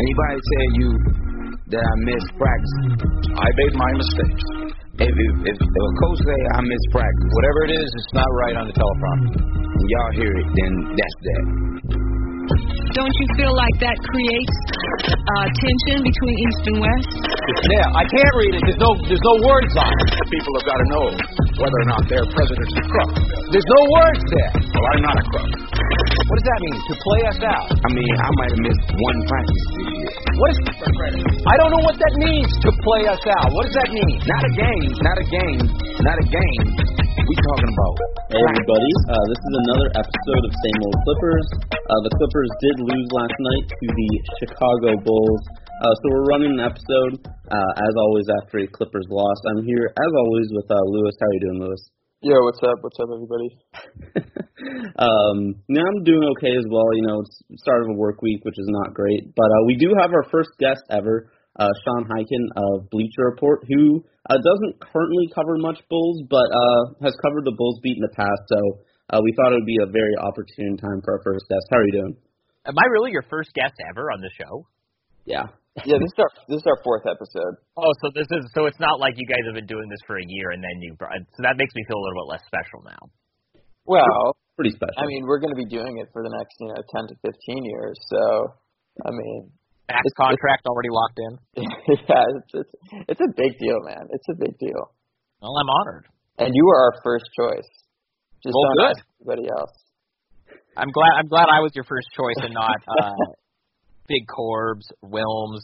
Anybody tell you that I missed practice? I made my mistakes. If, if, if, if a coach say I missed practice, Whatever it is, it's not right on the teleprompter. and y'all hear it, then that's that. Don't you feel like that creates uh, tension between East and West? Yeah. I can't read it. There's no there's no words on it. People have got to know whether or not their president's a crook. There's no words there. Well, I'm not a crook. What does that mean? To play us out? I mean, I might have missed one practice this year. What is? I don't know what that means. To play us out. What does that mean? Not a game, not a game, not a game. We talking about Hey everybody, uh, this is another episode of Same Old Clippers. Uh, the Clippers did lose last night to the Chicago Bulls, uh, so we're running an episode uh, as always after a Clippers loss. I'm here as always with uh, Lewis. How you doing, Lewis? Yo, what's up? What's up, everybody? um, now I'm doing okay as well. You know, it's start of a work week, which is not great, but uh, we do have our first guest ever, uh, Sean Highkin of Bleacher Report, who uh, doesn't currently cover much Bulls, but uh, has covered the Bulls beat in the past. So uh, we thought it would be a very opportune time for our first guest. How are you doing? Am I really your first guest ever on the show? Yeah. Yeah, this is our this is our fourth episode. Oh, so this is so it's not like you guys have been doing this for a year and then you brought so that makes me feel a little bit less special now. Well, Pretty special. I mean, we're going to be doing it for the next, you know, ten to fifteen years. So, I mean, Max It's- contract already locked in. yeah, it's, it's it's a big deal, man. It's a big deal. Well, I'm honored. And you were our first choice. Just Well, don't good. ask anybody else. I'm glad I'm glad I was your first choice and not uh Big Corbs, Wilms.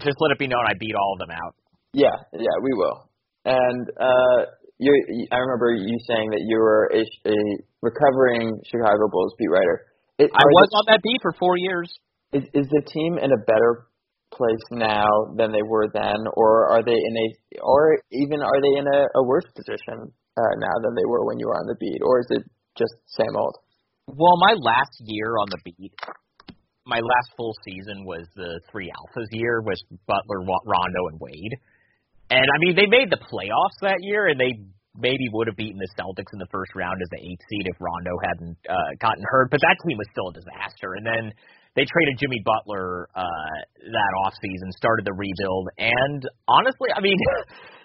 Just let it be known I beat all of them out. Yeah, yeah, we will. And uh, you, I remember you saying that you were a, a recovering Chicago Bulls beat writer. It, I was the- on that beat for four years. Is, is the team in a better place now than they were then, or are they in a, or even are they in a, a worse position uh, now than they were when you were on the beat, or is it just same old? Well, my last year on the beat, my last full season was the three alphas year with Butler, Rondo, and Wade. And I mean, they made the playoffs that year, and they maybe would have beaten the Celtics in the first round as the eighth seed if Rondo hadn't uh, gotten hurt. But that team was still a disaster. And then they traded Jimmy Butler uh, that offseason, started the rebuild, and honestly, I mean.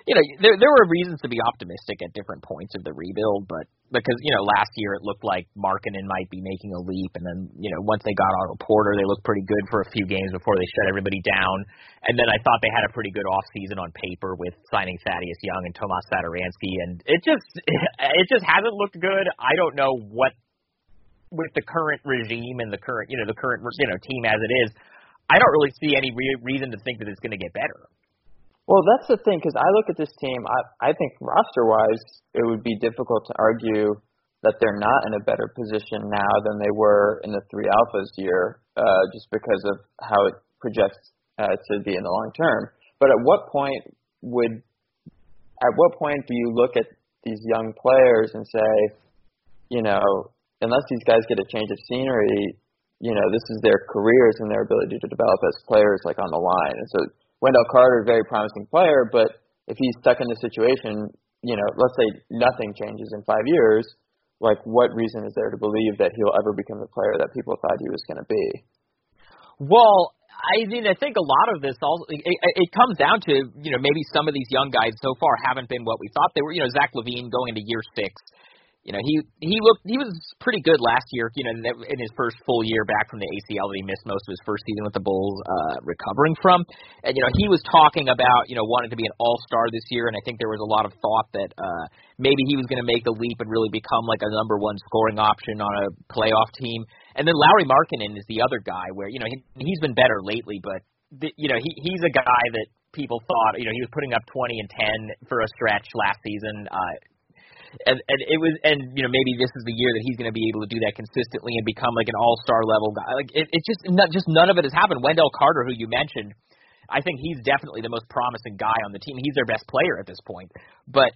You know, there there were reasons to be optimistic at different points of the rebuild, but because you know last year it looked like Markkanen might be making a leap, and then you know once they got Otto Porter, they looked pretty good for a few games before they shut everybody down. And then I thought they had a pretty good off season on paper with signing Thaddeus Young and Tomas Satoransky, and it just it just hasn't looked good. I don't know what with the current regime and the current you know the current you know team as it is. I don't really see any re- reason to think that it's going to get better. Well, that's the thing because I look at this team. I I think roster wise, it would be difficult to argue that they're not in a better position now than they were in the three alphas year, uh, just because of how it projects uh, to be in the long term. But at what point would, at what point do you look at these young players and say, you know, unless these guys get a change of scenery, you know, this is their careers and their ability to develop as players like on the line. And so Wendell Carter, very promising player, but if he's stuck in this situation, you know, let's say nothing changes in five years, like what reason is there to believe that he'll ever become the player that people thought he was going to be? Well, I mean, I think a lot of this also it it comes down to you know maybe some of these young guys so far haven't been what we thought they were. You know, Zach LaVine going into year six. You know, he he looked he was pretty good last year. You know, in his first full year back from the ACL that he missed most of his first season with the Bulls, uh, recovering from. And you know, he was talking about you know wanting to be an All Star this year, and I think there was a lot of thought that uh, maybe he was going to make the leap and really become like a number one scoring option on a playoff team. And then Lauri Markkanen is the other guy where you know he, he's been better lately, but the, you know he he's a guy that people thought you know he was putting up 20 and 10 for a stretch last season. Uh, and and it was and you know maybe this is the year that he's going to be able to do that consistently and become like an all star level guy. Like it, it just not, just none of it has happened. Wendell Carter, who you mentioned, I think he's definitely the most promising guy on the team. He's their best player at this point, but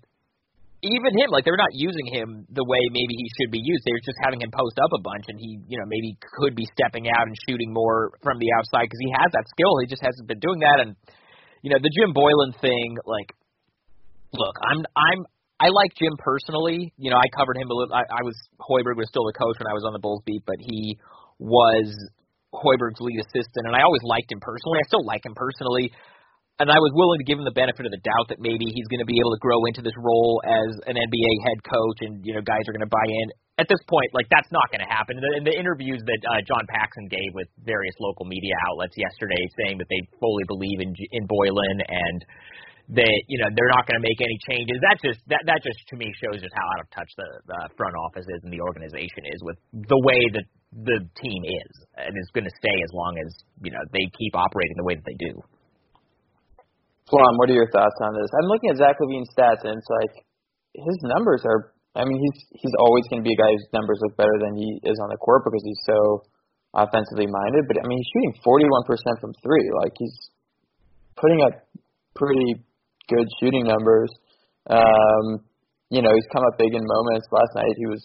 even him, like they're not using him the way maybe he should be used. They're just having him post up a bunch, and he, you know, maybe could be stepping out and shooting more from the outside because he has that skill. He just hasn't been doing that. And you know, the Jim Boylen thing, like, look, I'm, I'm, I like Jim personally. You know, I covered him a little. I, I was Hoiberg was still the coach when I was on the Bulls beat, but he was Hoiberg's lead assistant, and I always liked him personally. I still like him personally, and I was willing to give him the benefit of the doubt that maybe he's going to be able to grow into this role as an NBA head coach, and you know guys are going to buy in. At this point, like that's not going to happen. In the, the interviews that uh, John Paxson gave with various local media outlets yesterday, saying that they fully believe in in Boylen and that you know they're not going to make any changes. That just that that just to me shows just how out of touch the, the front office is and the organization is with the way that the team is and is going to stay as long as you know they keep operating the way that they do. Flom, what are your thoughts on this? I'm looking at Zach LaVine's stats and it's like his numbers are. I mean, he's he's always going to be a guy whose numbers look better than he is on the court because he's so offensively minded. But I mean, he's shooting 41% from three. Like he's putting up pretty good shooting numbers. Um, you know, he's come up big in moments. Last night he was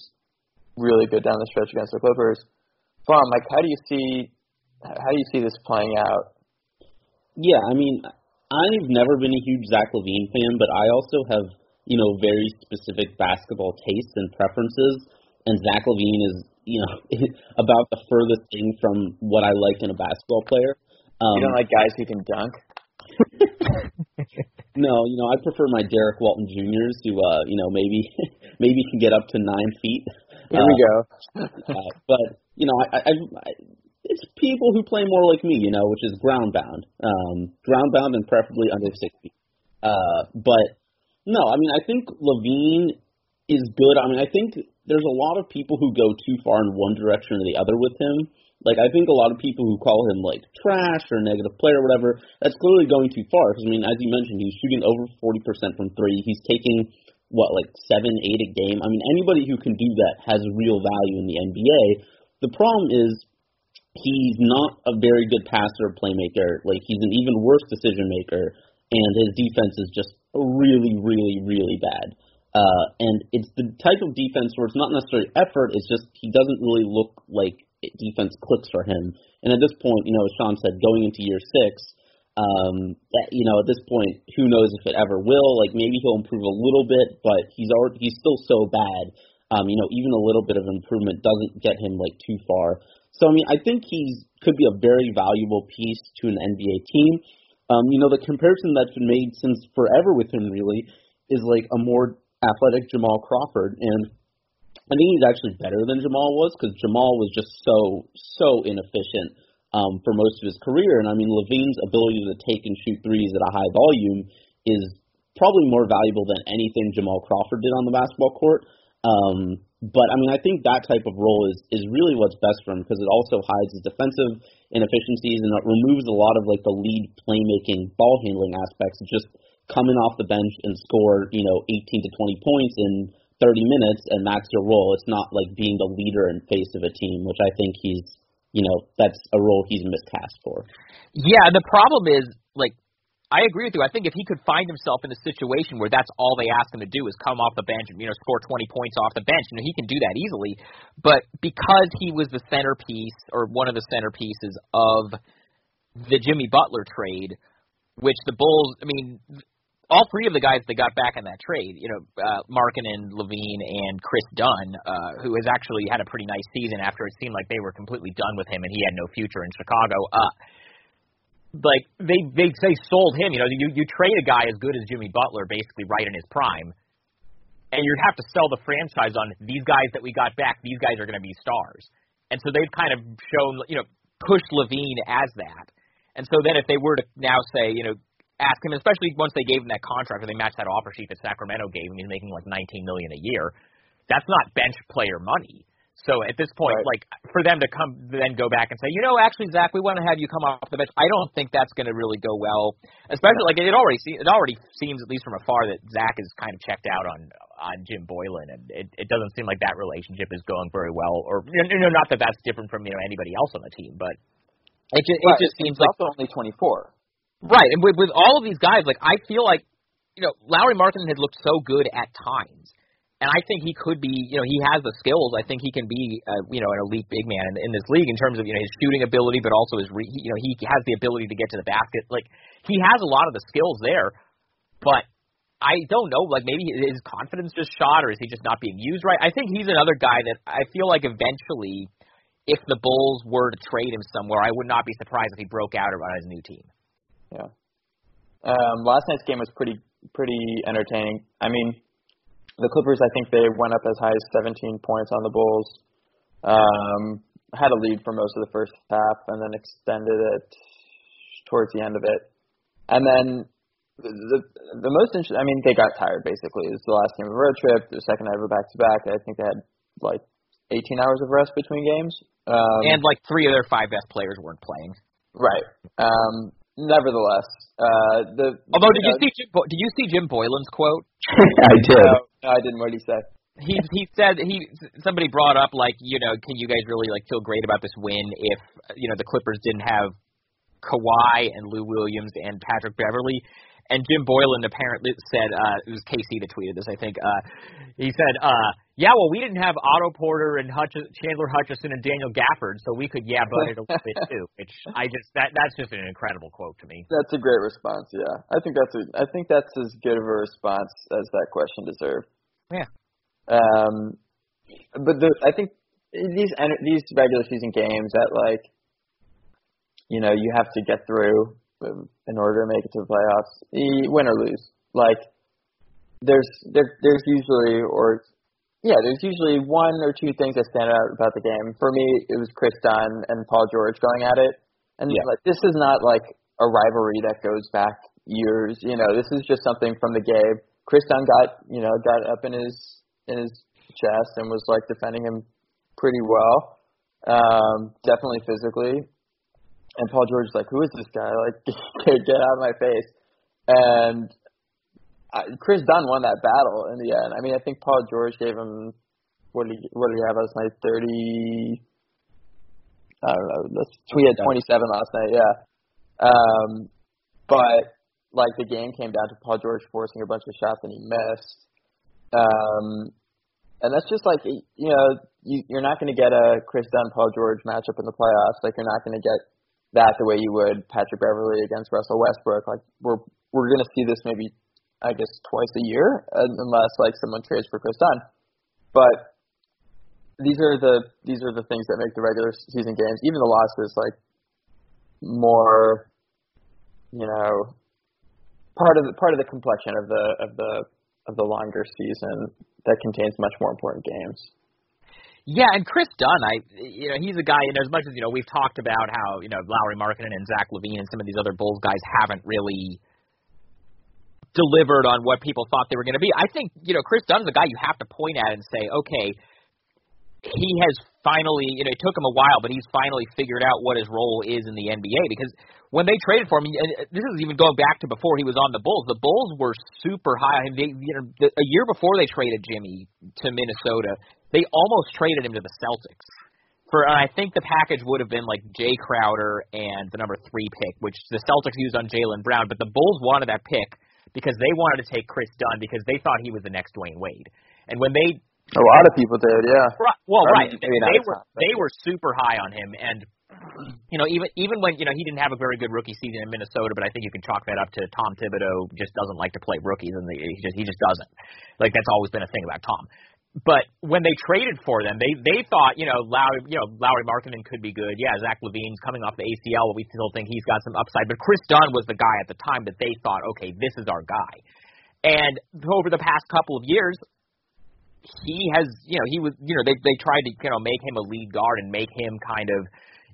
really good down the stretch against the Clippers. Flom, like, how do you see how do you see this playing out? Yeah, I mean, I've never been a huge Zach LaVine fan, but I also have you know very specific basketball tastes and preferences, and Zach LaVine is you know about the furthest thing from what I like in a basketball player. Um, you don't like guys who can dunk? No, you know, I prefer my Derrick Walton Juniors, who, uh, you know, maybe maybe can get up to nine feet. Here uh, we go. uh, but you know, I, I, I, it's people who play more like me, you know, which is ground bound, um, ground bound, and preferably under six feet. Uh, but no, I mean, I think LaVine is good. I mean, I think there's a lot of people who go too far in one direction or the other with him. Like I think a lot of people who call him like trash or negative player or whatever, that's clearly going too far. Because I mean, as you mentioned, he's shooting over 40% from three. He's taking what like seven, eight a game. I mean, anybody who can do that has real value in the NBA. The problem is he's not a very good passer or playmaker. Like he's an even worse decision maker, and his defense is just really, really, really bad. Uh, and it's the type of defense where it's not necessarily effort. It's just he doesn't really look like defense clicks for him. And at this point, you know, as Sean said, going into year six, um, that, you know, at this point, who knows if it ever will? Like maybe he'll improve a little bit, but he's already he's still so bad. Um, you know, even a little bit of improvement doesn't get him like too far. So I mean, I think he's could be a very valuable piece to an NBA team. Um, you know, the comparison that's been made since forever with him really is like a more athletic Jamal Crawford, and I think he's actually better than Jamal was because Jamal was just so so inefficient um, for most of his career. And I mean, LaVine's ability to take and shoot threes at a high volume is probably more valuable than anything Jamal Crawford did on the basketball court. Um, but I mean, I think that type of role is is really what's best for him because it also hides his defensive inefficiencies and it removes a lot of like the lead playmaking, ball handling aspects. Just coming off the bench and score, you know, 18 to 20 points and 30 minutes and that's your role. It's not like being the leader and face of a team, which I think he's, you know, that's a role he's miscast for. Yeah, the problem is like I agree with you. I think if he could find himself in a situation where that's all they ask him to do is come off the bench and you know score 20 points off the bench, you know he can do that easily. But because he was the centerpiece or one of the centerpieces of the Jimmy Butler trade, which the Bulls, I mean, all three of the guys they got back in that trade, you know, uh, Markkanen, LaVine, and Kris Dunn, uh, who has actually had a pretty nice season after it seemed like they were completely done with him and he had no future in Chicago. Uh, like they they they sold him. You know, you you trade a guy as good as Jimmy Butler, basically right in his prime, and you'd have to sell the franchise on these guys that we got back. These guys are going to be stars, and so they've kind of shown, you know, pushed LaVine as that. And so then if they were to now say, you know, ask him, especially once they gave him that contract or they matched that offer sheet that Sacramento gave him, he's making like 19 million a year. That's not bench player money. So at this point, right. like for them to come then go back and say, you know, actually, Zach, we want to have you come off the bench. I don't think that's going to really go well. Especially like it already it already seems at least from afar that Zach is kind of checked out on on Jim Boylen, and it, it doesn't seem like that relationship is going very well. Or you know, not that that's different from you know anybody else on the team, but it just right. it just seems like also only 24. Right, and with, with all of these guys, like I feel like you know Lauri Markkanen has looked so good at times, and I think he could be. You know, he has the skills. I think he can be, uh, you know, an elite big man in, in this league in terms of you know his shooting ability, but also his, re, you know, he has the ability to get to the basket. Like he has a lot of the skills there, but I don't know. Like maybe his confidence just shot, or is he just not being used right? I think he's another guy that I feel like eventually if the Bulls were to trade him somewhere, I would not be surprised if he broke out on his new team. Yeah. Um, last night's game was pretty pretty entertaining. I mean, the Clippers, I think they went up as high as 17 points on the Bulls. Um, had a lead for most of the first half, and then extended it towards the end of it. And then the the most interesting. I mean, they got tired basically. It was the last game of the road trip, the second ever back to back. I think they had like 18 hours of rest between games. Um, and like three of their five best players weren't playing. Right. Um, nevertheless, uh, the although did you see Jim, Bo- did you see Jim Boylen's quote? I did. No, no, I didn't. What did he say? He he said he somebody brought up like you know can you guys really like feel great about this win if you know the Clippers didn't have Kawhi and Lou Williams and Patrick Beverley and Jim Boylen apparently said uh it was KC that tweeted this I think uh he said uh yeah well we didn't have Otto Porter and Hutch- Chandler Hutchison and Daniel Gafford so we could yeah but it a little bit too which I just that that's just an incredible quote to me That's a great response. Yeah, I think that's a I think that's as good of a response as that question deserved. Yeah. Um, but the I think these these regular season games that like, you know, you have to get through um, in order to make it to the playoffs, e- win or lose. Like, there's there there's usually or yeah, there's usually one or two things that stand out about the game. For me, it was Kris Dunn and Paul George going at it, and Yeah. like this is not like a rivalry that goes back years. You know, this is just something from the game. Kris Dunn got you know got up in his in his chest and was like defending him pretty well, um, definitely physically. And Paul George is like, who is this guy? Like, get, out of my face. And I, Kris Dunn won that battle in the end. I mean, I think Paul George gave him what did he what did he have last night? Thirty. I don't know. Let's, we had twenty seven last night. Yeah. Um, but like the game came down to Paul George forcing a bunch of shots and he missed. Um, and that's just like you know you, you're not going to get a Kris Dunn Paul George matchup in the playoffs. Like you're not going to get that the way you would Patrick Beverley against Russell Westbrook. Like we're we're to see this maybe I guess twice a year unless like someone trades for Kris Dunn. But these are the these are the things that make the regular season games, even the losses, like more, you know, part of the part of the complexion of the of the of the longer season that contains much more important games. Yeah, and Kris Dunn, I you know he's a guy, and as much as you know we've talked about how you know Lauri Markkanen and Zach LaVine and some of these other Bulls guys haven't really delivered on what people thought they were going to be. I think you know Kris Dunn's a guy you have to point at and say, okay, he has finally, you know, it took him a while, but he's finally figured out what his role is in the NBA because when they traded for him, and this is even going back to before he was on the Bulls. The Bulls were super high. I mean, they, you know, the, a year before they traded Jimmy to Minnesota, they almost traded him to the Celtics. For and I think the package would have been like Jae Crowder and the number three pick, which the Celtics used on Jaylen Brown, but the Bulls wanted that pick because they wanted to take Kris Dunn because they thought he was the next Dwyane Wade. And when they A lot of people did, yeah. Well, right. not They a were they were super high on him, and you know even even when you know he didn't have a very good rookie season in Minnesota, but I think you can chalk that up to Tom Thibodeau just doesn't like to play rookies, and they, he just he just doesn't. Like that's always been a thing about Tom. But when they traded for them, they they thought you know Lauri you know Lauri Markkanen could be good. Yeah, Zach LaVine's coming off the ACL, but we still think he's got some upside. But Kris Dunn was the guy at the time that they thought, okay, this is our guy. And over the past couple of years, he has, you know, he was, you know, they they tried to, you know, make him a lead guard and make him kind of,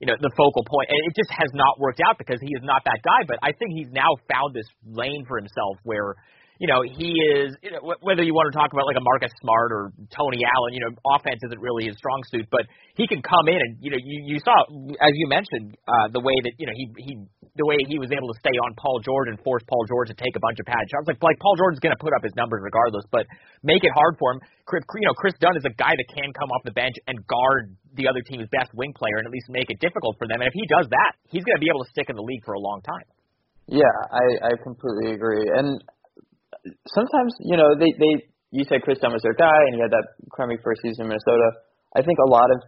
you know, the focal point. And it just has not worked out because he is not that guy. But I think he's now found this lane for himself where, you know, he is, you know, wh- whether you want to talk about like a Marcus Smart or Tony Allen, you know, offense isn't really his strong suit, but he can come in and, you know, you you saw as you mentioned uh, the way that, you know, he he the way he was able to stay on Paul George and force Paul George to take a bunch of pad shots. Like like Paul George's going to put up his numbers regardless, but make it hard for him. You know, Kris Dunn is a guy that can come off the bench and guard the other team's best wing player and at least make it difficult for them. And if he does that, he's going to be able to stick in the league for a long time. Yeah, I I completely agree. And sometimes, you know, they they you said Kris Dunn was their guy, and he had that crummy first season in Minnesota. I think a lot of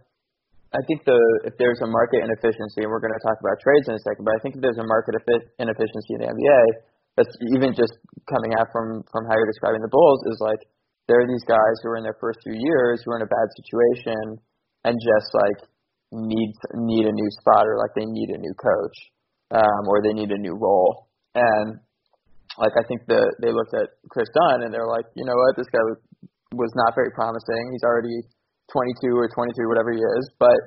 I think the if there's a market inefficiency, and we're going to talk about trades in a second, but I think if there's a market inefficiency in the NBA, that's even just coming out from from how you're describing the Bulls is like there are these guys who are in their first few years who are in a bad situation and just like need need a new spot or like they need a new coach um, or they need a new role. And like I think the they looked at Kris Dunn and they're like, you know what, this guy was, was not very promising. He's already 22 or 23, whatever he is, but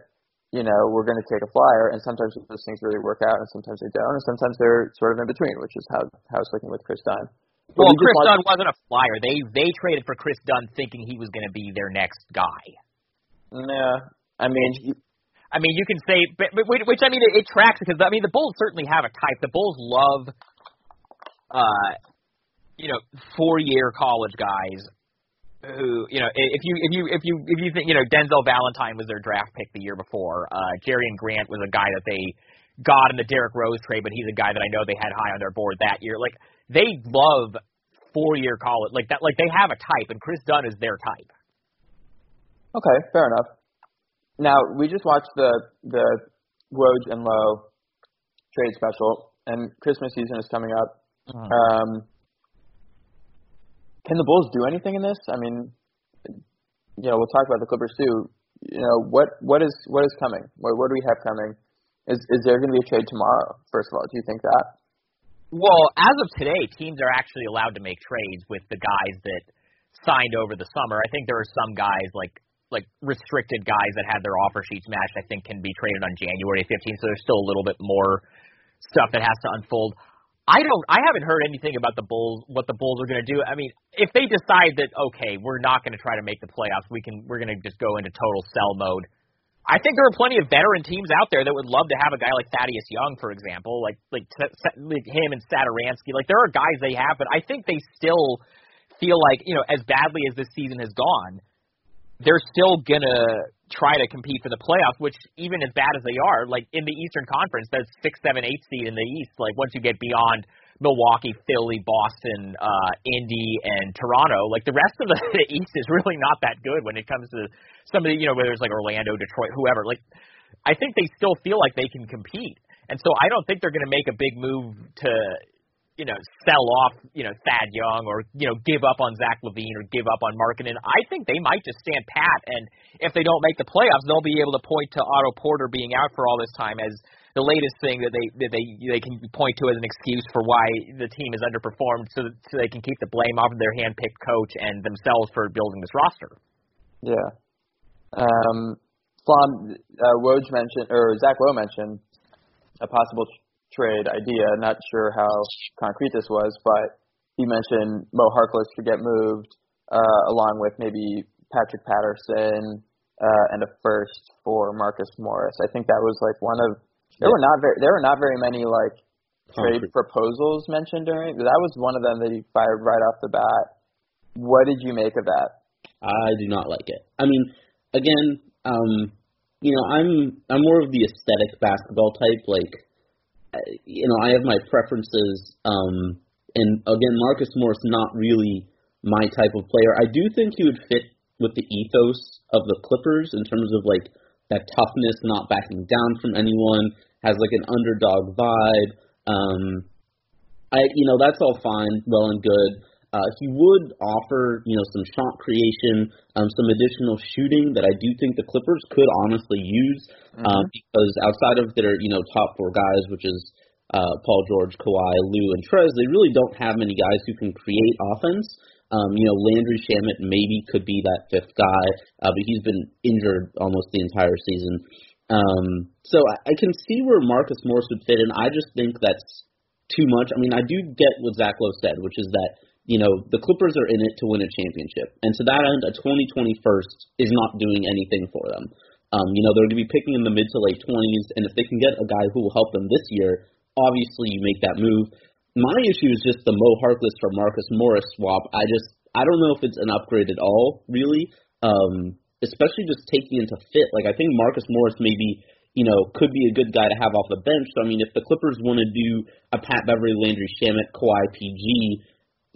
you know we're going to take a flyer. And sometimes those things really work out, and sometimes they don't, and sometimes they're sort of in between, which is how how it's looking with Kris Dunn. But well, we Kris Dunn wasn't a flyer. They they traded for Kris Dunn thinking he was going to be their next guy. Yeah, I mean, I mean, you can say, but, but which I mean, it, it tracks because I mean, the Bulls certainly have a type. The Bulls love, uh, you know, four-year college guys who, you know, if you if you if you if you think, you know, Denzel Valentine was their draft pick the year before. Uh, Jerian Grant was a guy that they got in the Derrick Rose trade, but he's a guy that I know they had high on their board that year. Like they love four-year college, like that. Like they have a type, and Kris Dunn is their type. Okay, fair enough. Now we just watched the the Woj and Lowe trade special, and Christmas season is coming up. Um, can the Bulls do anything in this? I mean, you know, we'll talk about the Clippers too. You know, what what is what is coming? What what do we have coming? Is is there going to be a trade tomorrow? First of all, do you think that? Well, as of today, teams are actually allowed to make trades with the guys that signed over the summer. I think there are some guys like like restricted guys that had their offer sheets matched, I think can be traded on January 15th. So there's still a little bit more stuff that has to unfold. I don't. I haven't heard anything about the Bulls. What the Bulls are going to do. I mean, if they decide that okay, we're not going to try to make the playoffs, we can. We're going to just go into total sell mode. I think there are plenty of veteran teams out there that would love to have a guy like Thaddeus Young, for example, like like, like him and Satoransky. Like there are guys they have, but I think they still feel like you know as badly as this season has gone, they're still gonna try to compete for the playoffs, which even as bad as they are, like in the Eastern Conference, that's six, seven, eight seed in the East. Like once you get beyond Milwaukee, Philly, Boston, uh, Indy, and Toronto, like the rest of the, the East is really not that good when it comes to some of the, you know, whether it's like Orlando, Detroit, whoever. Like I think they still feel like they can compete. And so I don't think they're going to make a big move to you know, sell off, you know, Thad Young or, you know, give up on Zach LaVine or give up on Markkanen. I think they might just stand pat and if they don't make the playoffs, they'll be able to point to Otto Porter being out for all this time as the latest thing that they that they they can point to as an excuse for why the team has underperformed so that, so they can keep the blame off of their hand-picked coach and themselves for building this roster. Yeah. Um Flom, uh, Woj mentioned or Zach Lowe mentioned a possible trade idea. Not sure how concrete this was, but he mentioned Mo Harkless could get moved uh, along with maybe Patrick Patterson uh, and a first for Marcus Morris. I think that was like one of there were not very there were not very many like trade concrete. proposals mentioned during. That was one of them that he fired right off the bat. What did you make of that? I do not like it. I mean, again, um, you know, I'm I'm more of the aesthetic basketball type. Like, you know, I have my preferences. Um, and again, Marcus Morris not really my type of player. I do think he would fit with the ethos of the Clippers in terms of like that toughness, not backing down from anyone, has like an underdog vibe. Um, I, you know, that's all fine, well and good. Uh, he would offer, you know, some shot creation, um, some additional shooting that I do think the Clippers could honestly use, mm-hmm. um, because outside of their, you know, top four guys, which is uh, Paul George, Kawhi, Lou, and Trez, they really don't have many guys who can create offense. Um, you know, Landry Shamet maybe could be that fifth guy, uh, but he's been injured almost the entire season. Um, so I, I can see where Marcus Morris would fit in. I just think that's too much. I mean, I do get what Zach Lowe said, which is that you know, the Clippers are in it to win a championship. And to that end, a 2020 first is not doing anything for them. Um, you know, they're going to be picking in the mid to late 20s, and if they can get a guy who will help them this year, obviously you make that move. My issue is just the Mo Harkless for Marcus Morris swap. I just, I don't know if it's an upgrade at all, really. Um, especially just taking into fit. Like, I think Marcus Morris maybe you know, could be a good guy to have off the bench. So, I mean, if the Clippers want to do a Pat Beverley, Landry Shamet, Kawhi PG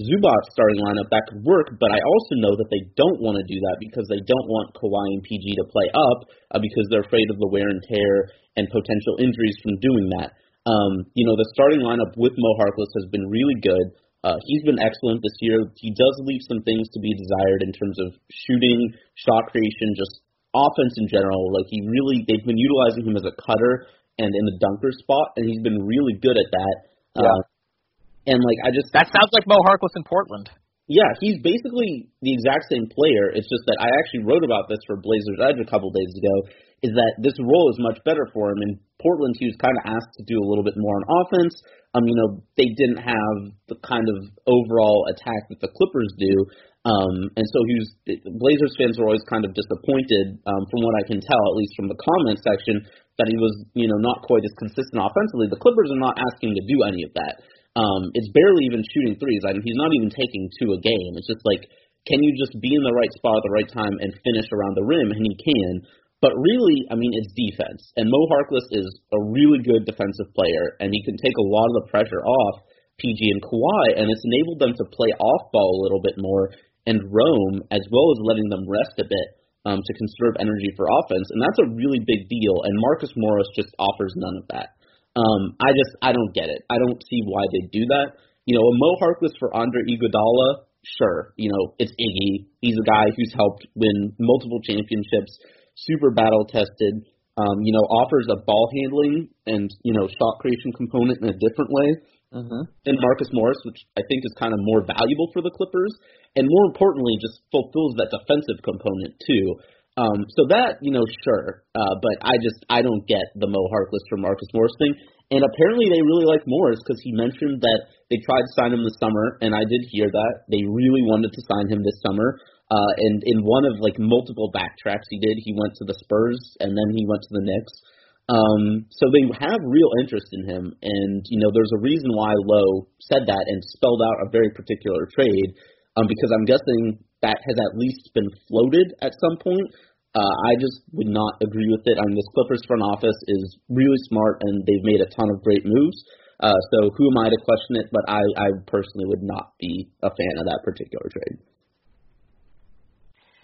Zubac starting lineup, that could work, but I also know that they don't want to do that because they don't want Kawhi and PG to play up uh, because they're afraid of the wear and tear and potential injuries from doing that. Um, you know, the starting lineup with Mo Harkless has been really good. Uh, he's been excellent this year. He does leave some things to be desired in terms of shooting, shot creation, just offense in general. Like he really, they've been utilizing him as a cutter and in the dunker spot, and he's been really good at that. Yeah. Uh, and like I just That sounds like Mo Harkless in Portland. yeah, he's basically the exact same player. It's just that I actually wrote about this for Blazers Edge a couple days ago. Is that this role is much better for him in Portland? He was kind of asked to do a little bit more on offense. Um, you know, they didn't have the kind of overall attack that the Clippers do. Um, and so he was. Blazers fans were always kind of disappointed, um, from what I can tell, at least from the comment section, that he was, you know, not quite as consistent offensively. The Clippers are not asking him to do any of that. Um, it's barely even shooting threes. I mean, he's not even taking two a game. It's just like, can you just be in the right spot at the right time and finish around the rim? And he can. But really, I mean, it's defense. And Mo Harkless is a really good defensive player, and he can take a lot of the pressure off PG and Kawhi, and it's enabled them to play off ball a little bit more and roam, as well as letting them rest a bit um, to conserve energy for offense. And that's a really big deal. And Marcus Morris just offers none of that. Um, I just I don't get it. I don't see why they do that. You know, a Mo Harkless for Andre Iguodala, sure. You know, it's Iggy. He's a guy who's helped win multiple championships, super battle tested. Um, you know, offers a ball handling and you know shot creation component in a different way Mm-hmm. than Marcus Morris, which I think is kind of more valuable for the Clippers, and more importantly, just fulfills that defensive component too. Um, so that you know, sure, uh, but I just I don't get the Mo Harkless for Marcus Morris thing. And apparently they really like Morris because he mentioned that they tried to sign him this summer, and I did hear that they really wanted to sign him this summer. Uh, and in one of like multiple backtracks he did, he went to the Spurs and then he went to the Knicks. Um, so they have real interest in him, and you know there's a reason why Lowe said that and spelled out a very particular trade, um, because I'm guessing that has at least been floated at some point. Uh, I just would not agree with it. I mean, this Clippers front office is really smart, and they've made a ton of great moves. Uh, so who am I to question it? But I, I personally would not be a fan of that particular trade.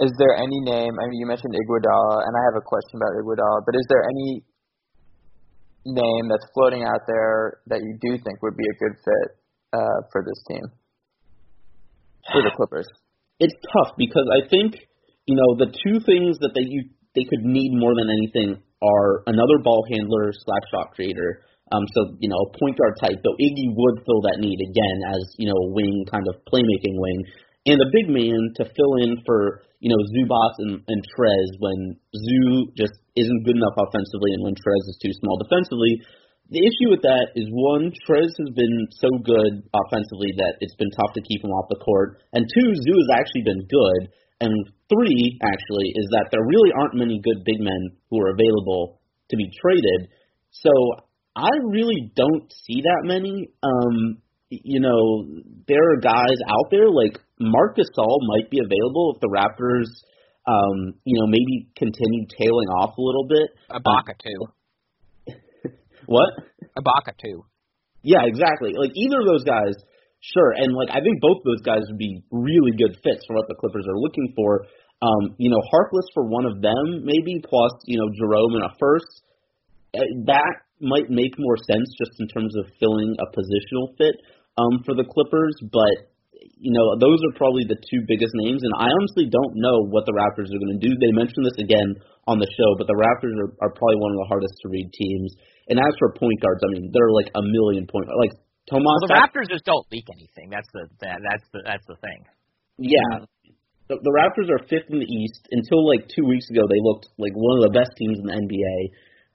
Is there any name? I mean, you mentioned Iguodala, and I have a question about Iguodala. But is there any name that's floating out there that you do think would be a good fit uh, for this team for the Clippers? It's tough because I think you know the two things that they you they could need more than anything are another ball handler slash shot creator. Um, so you know, a point guard type. Though Iggy would fill that need again as you know a wing kind of playmaking wing, and a big man to fill in for you know Zubac and, and Trez when Zoo just isn't good enough offensively and when Trez is too small defensively. The issue with that is one, Trez has been so good offensively that it's been tough to keep him off the court, and two, Zoo has actually been good, and three, actually, is that there really aren't many good big men who are available to be traded. So I really don't see that many. Um, you know, there are guys out there like Marc Gasol might be available if the Raptors, um, you know, maybe continue tailing off a little bit. Ibaka too. What? Ibaka too. Yeah, exactly. Like either of those guys, sure. And like I think both those guys would be really good fits for what the Clippers are looking for. Um, you know, Harkless for one of them, maybe plus you know Jerome in a first. Uh, that might make more sense just in terms of filling a positional fit um, for the Clippers, but you know those are probably the two biggest names, and I honestly don't know what the Raptors are going to do. They mentioned this again on the show, but the Raptors are, are probably one of the hardest to read teams. And as for point guards, I mean, they're like a million point like Tomas. Well, the Raptors just don't leak anything. That's the that, that's the that's the thing. Yeah. The, the Raptors are fifth in the East. Until like two weeks ago, they looked like one of the best teams in the NBA.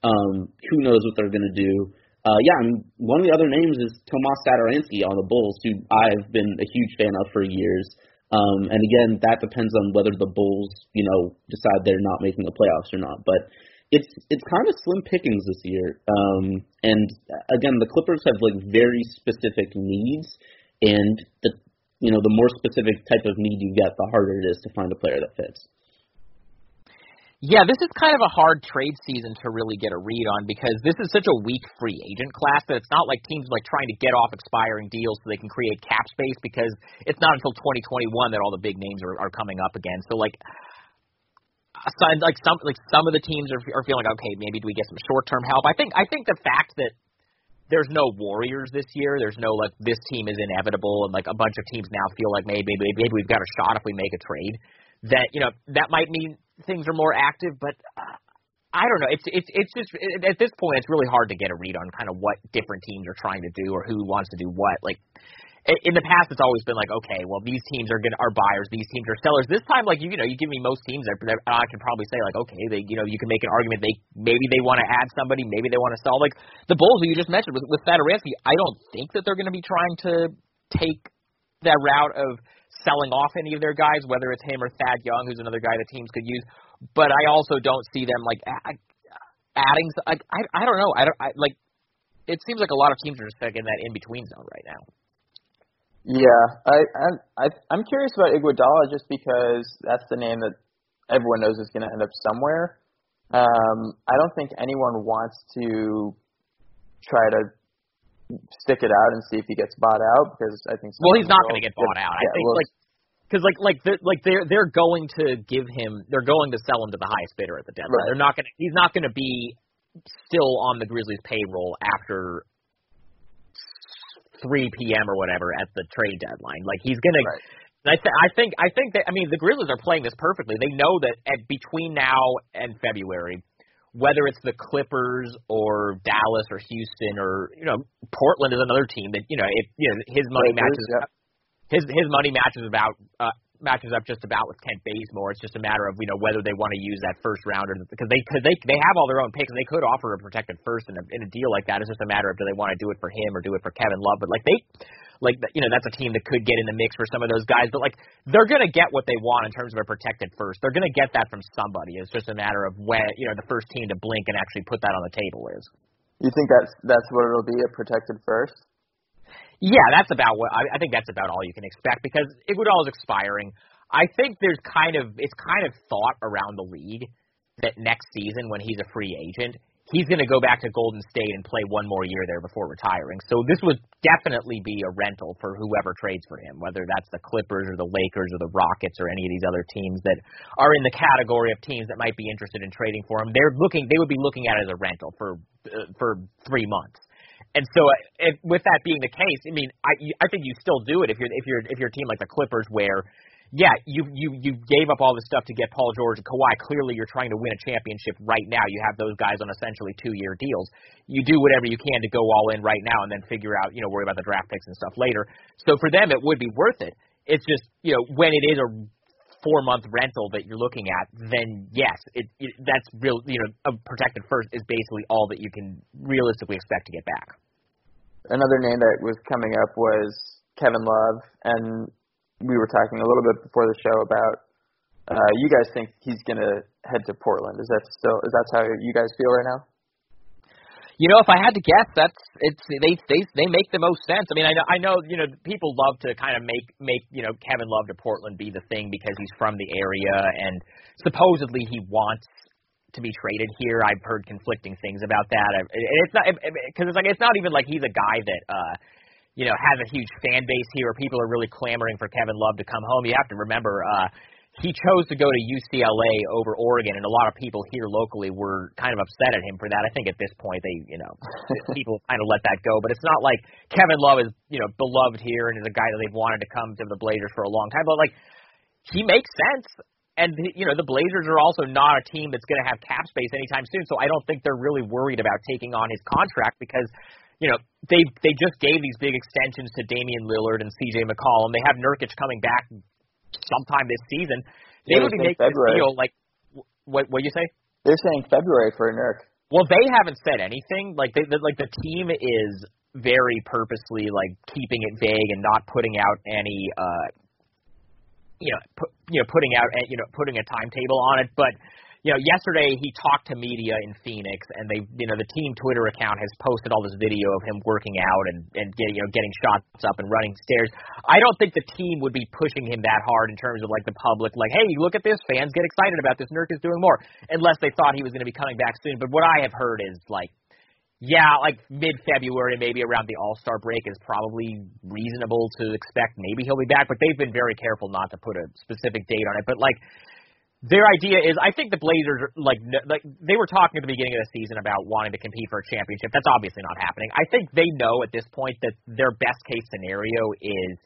Um, who knows what they're going to do? Uh, yeah, I mean, one of the other names is Tomas Satoransky on the Bulls, who I've been a huge fan of for years. Um, and again, that depends on whether the Bulls, you know, decide they're not making the playoffs or not. But it's it's kind of slim pickings this year. Um, and again, the Clippers have like very specific needs, and the you know the more specific type of need you get, the harder it is to find a player that fits. Yeah, this is kind of a hard trade season to really get a read on because this is such a weak free agent class that it's not like teams like trying to get off expiring deals so they can create cap space because it's not until 2021 that all the big names are, are coming up again. So like so, like some like some of the teams are are feeling okay, maybe do we get some short term help? I think I think the fact that there's no Warriors this year, there's no like this team is inevitable, and like a bunch of teams now feel like maybe maybe, maybe we've got a shot if we make a trade. That you know that might mean things are more active, but uh, I don't know. It's it's it's just it, at this point, it's really hard to get a read on kind of what different teams are trying to do or who wants to do what. Like in the past, it's always been like, okay, well, these teams are gonna are buyers, these teams are sellers. This time, like you, you know, you give me most teams, that, I can probably say like, okay, they, you know, you can make an argument they maybe they want to add somebody, maybe they want to sell. Like the Bulls who you just mentioned with with Satoransky, I don't think that they're going to be trying to take that route of selling off any of their guys, whether it's him or Thad Young, who's another guy that teams could use. But I also don't see them like adding. I I, I don't know. I don't I, like. It seems like a lot of teams are just like in that in between zone right now. Yeah, I, I, I'm curious about Iguodala just because that's the name that everyone knows is going to end up somewhere. Um, I don't think anyone wants to try to stick it out and see if he gets bought out because I think. Well, he's not going to get bought out. I think well, like because like like they're, like they're they're going to give him they're going to sell him to the highest bidder at the deadline. Right. They're not going to he's not going to be still on the Grizzlies payroll after 3 p.m. or whatever at the trade deadline. Like he's gonna. Right. I, th- I think I think that I mean the Grizzlies are playing this perfectly. They know that at between now and February, whether it's the Clippers or Dallas or Houston or you know Portland is another team that you know if you know his money matches yeah. his his money matches about uh, matches up just about with Kent Bazemore. It's just a matter of you know whether they want to use that first rounder because they cause they they have all their own picks and they could offer a protected first in a in a deal like that. It's just a matter of do they want to do it for him or do it for Kevin Love. But like they like you know that's a team that could get in the mix for some of those guys. But like they're gonna get what they want in terms of a protected first. They're gonna get that from somebody. It's just a matter of when you know the first team to blink and actually put that on the table is. You think that's that's what it'll be a protected first? Yeah, that's about what I, I think. That's about all you can expect because Iguodala is expiring. I think there's kind of it's kind of thought around the league that next season when he's a free agent, he's going to go back to Golden State and play one more year there before retiring. So this would definitely be a rental for whoever trades for him, whether that's the Clippers or the Lakers or the Rockets or any of these other teams that are in the category of teams that might be interested in trading for him. They're looking they would be looking at it as a rental for uh, for 3 months. And so, uh, if, with that being the case, I mean, I I think you still do it if you're if you're if you're a team like the Clippers where yeah, you you you gave up all this stuff to get Paul George and Kawhi. Clearly, you're trying to win a championship right now. You have those guys on essentially two-year deals. You do whatever you can to go all in right now, and then figure out, you know, worry about the draft picks and stuff later. So for them, it would be worth it. It's just, you know, when it is a four-month rental that you're looking at, then yes, it, it that's real. You know, a protected first is basically all that you can realistically expect to get back. Another name that was coming up was Kevin Love, and we were talking a little bit before the show about uh, you guys think he's to head to Portland. Is that still is that how you guys feel right now? You know, if I had to guess, that's it's they they they make the most sense. I mean, I know I know you know people love to kind of make make you know Kevin Love to Portland be the thing because he's from the area and supposedly he wants to be traded here. I've heard conflicting things about that. And It's not because it's like it's not even like he's a guy that. uh you know, has a huge fan base here where people are really clamoring for Kevin Love to come home. You have to remember, uh, he chose to go to UCLA over Oregon, and a lot of people here locally were kind of upset at him for that. I think at this point they, you know, people kind of let that go. But it's not like Kevin Love is, you know, beloved here and is a guy that they've wanted to come to the Blazers for a long time. But like, he makes sense. And you know the Blazers are also not a team that's going to have cap space anytime soon, so I don't think they're really worried about taking on his contract because you know, they they just gave these big extensions to Damian Lillard and CJ McCollum. They have Nurkic coming back sometime this season. They would be making February. this deal like what what you say? They're saying February for Nurk. Well, they haven't said anything. Like they, like the team is very purposely like keeping it vague and not putting out any uh you know put, you know putting out you know putting a timetable on it, but you know, yesterday he talked to media in Phoenix, and they, you know, the team Twitter account has posted all this video of him working out and and getting, you know, getting shots up and running stairs. I don't think the team would be pushing him that hard in terms of like the public, like, hey, look at this, fans get excited about this. Nurk is doing more, unless they thought he was going to be coming back soon. But what I have heard is like yeah, like mid February, maybe around the All Star break is probably reasonable to expect. Maybe he'll be back, but they've been very careful not to put a specific date on it. But like their idea is I think the Blazers like like they were talking at the beginning of the season about wanting to compete for a championship. That's obviously not happening. I think they know at this point that their best case scenario is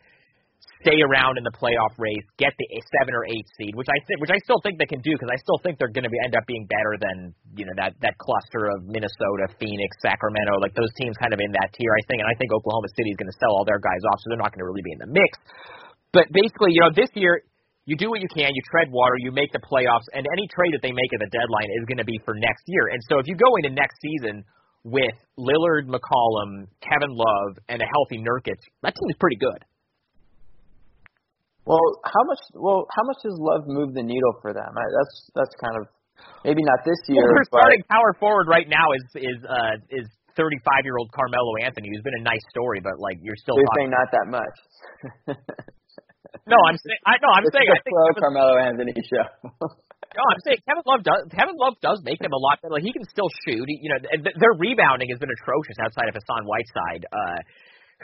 stay around in the playoff race, get the seven or eight seed, which I think, which I still think they can do because I still think they're going to be, end up being better than you know that that cluster of Minnesota, Phoenix, Sacramento, like those teams kind of in that tier. I think, and I think Oklahoma City is going to sell all their guys off, so they're not going to really be in the mix. But basically, you know, this year you do what you can, you tread water, you make the playoffs, and any trade that they make at the deadline is going to be for next year. And so if you go into next season with Lillard, McCollum, Kevin Love, and a healthy Nurkic, that team is pretty good. Well, how much? Well, how much does Love move the needle for them? I, that's that's kind of maybe not this year. Well, their but starting power forward right now is is uh, is 35 year old Carmelo Anthony, who's been a nice story, but like you're still they're saying not that much. No, I'm saying I no, I'm it's saying I think pro Kevin, Carmelo Anthony show. no, I'm saying Kevin Love does Kevin Love does make them a lot better. Like he can still shoot. He, you know, th- their rebounding has been atrocious outside of Hassan Whiteside. Uh,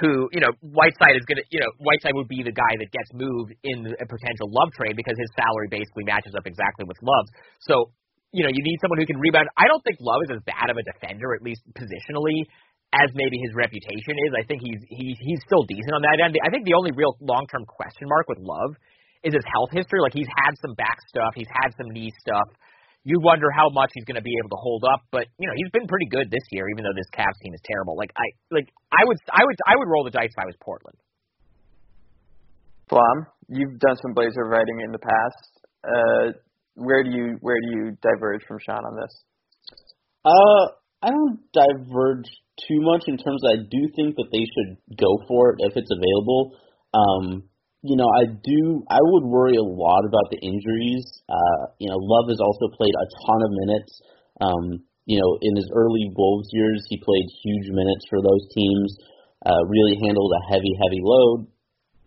who, you know, Whiteside is going to, you know, Whiteside would be the guy that gets moved in a potential Love trade because his salary basically matches up exactly with Love's. So, you know, you need someone who can rebound. I don't think Love is as bad of a defender, at least positionally, as maybe his reputation is. I think he's he's he's still decent on that end. I think the only real long term question mark with Love is his health history. Like he's had some back stuff, he's had some knee stuff. You wonder how much he's going to be able to hold up, but you know he's been pretty good this year, even though this Cavs team is terrible. Like I like I would I would I would roll the dice if I was Portland. Flom, you've done some Blazer writing in the past. Uh, where do you where do you diverge from Sean on this? Uh, I don't diverge too much in terms of I do think that they should go for it if it's available. Um, you know, I do. I would worry a lot about the injuries. Uh, you know, Love has also played a ton of minutes. Um, you know, in his early Wolves years, he played huge minutes for those teams. Uh, really handled a heavy, heavy load.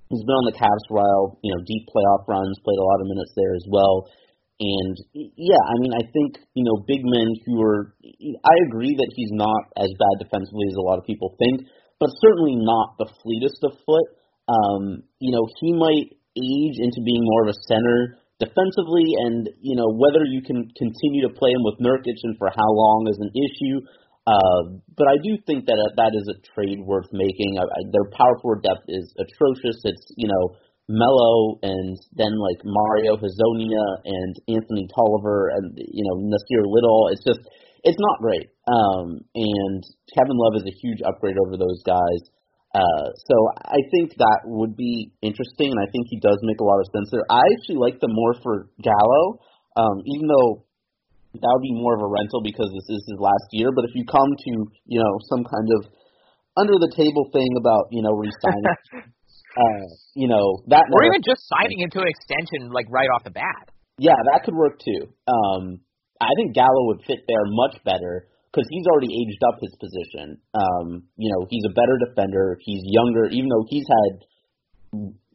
He's been on the Cavs for a while. You know, deep playoff runs, played a lot of minutes there as well. And yeah, I mean, I think you know, big men who are. I agree that he's not as bad defensively as a lot of people think, but certainly not the fleetest of foot. Um, you know, he might age into being more of a center defensively, and you know whether you can continue to play him with Nurkic and for how long is an issue. Uh, but I do think that uh, that is a trade worth making. Their power forward depth is atrocious. It's you know Melo and then like Mario Hezonja and Anthony Tolliver and you know Nassir Little. It's just it's not great. Um, and Kevin Love is a huge upgrade over those guys. Uh, so I think that would be interesting, and I think he does make a lot of sense there. I actually like them more for Gallo, um, even though that would be more of a rental because this is his last year. But if you come to you know some kind of under the table thing about you know resigning, uh, you know that Or even just signing into an extension like right off the bat. yeah, that could work too. Um, I think Gallo would fit there much better because he's already aged up his position. Um, you know, he's a better defender. He's younger, even though he's had,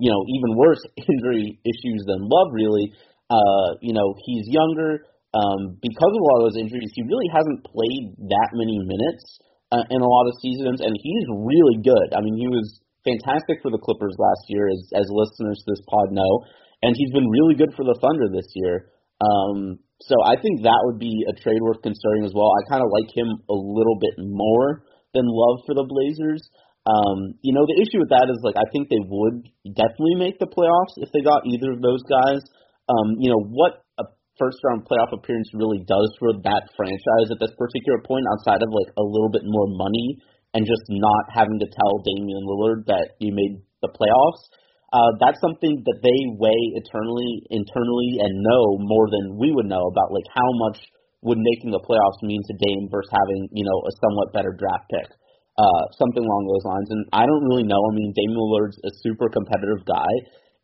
you know, even worse injury issues than Love. Really, uh, you know, he's younger. Um, because of a lot of those injuries, he really hasn't played that many minutes uh, in a lot of seasons, and he's really good. I mean, he was fantastic for the Clippers last year, as as listeners to this pod know, and he's been really good for the Thunder this year. Um, so I think that would be a trade worth considering as well. I kind of like him a little bit more than Love for the Blazers. Um, you know, the issue with that is like I think they would definitely make the playoffs if they got either of those guys. Um, you know, what a first round playoff appearance really does for that franchise at this particular point, outside of like a little bit more money and just not having to tell Damian Lillard that you made the playoffs. Uh, that's something that they weigh eternally, internally, and know more than we would know about, like how much would making the playoffs mean to Dame versus having, you know, a somewhat better draft pick, uh, something along those lines. And I don't really know. I mean, Damian Lillard's a super competitive guy,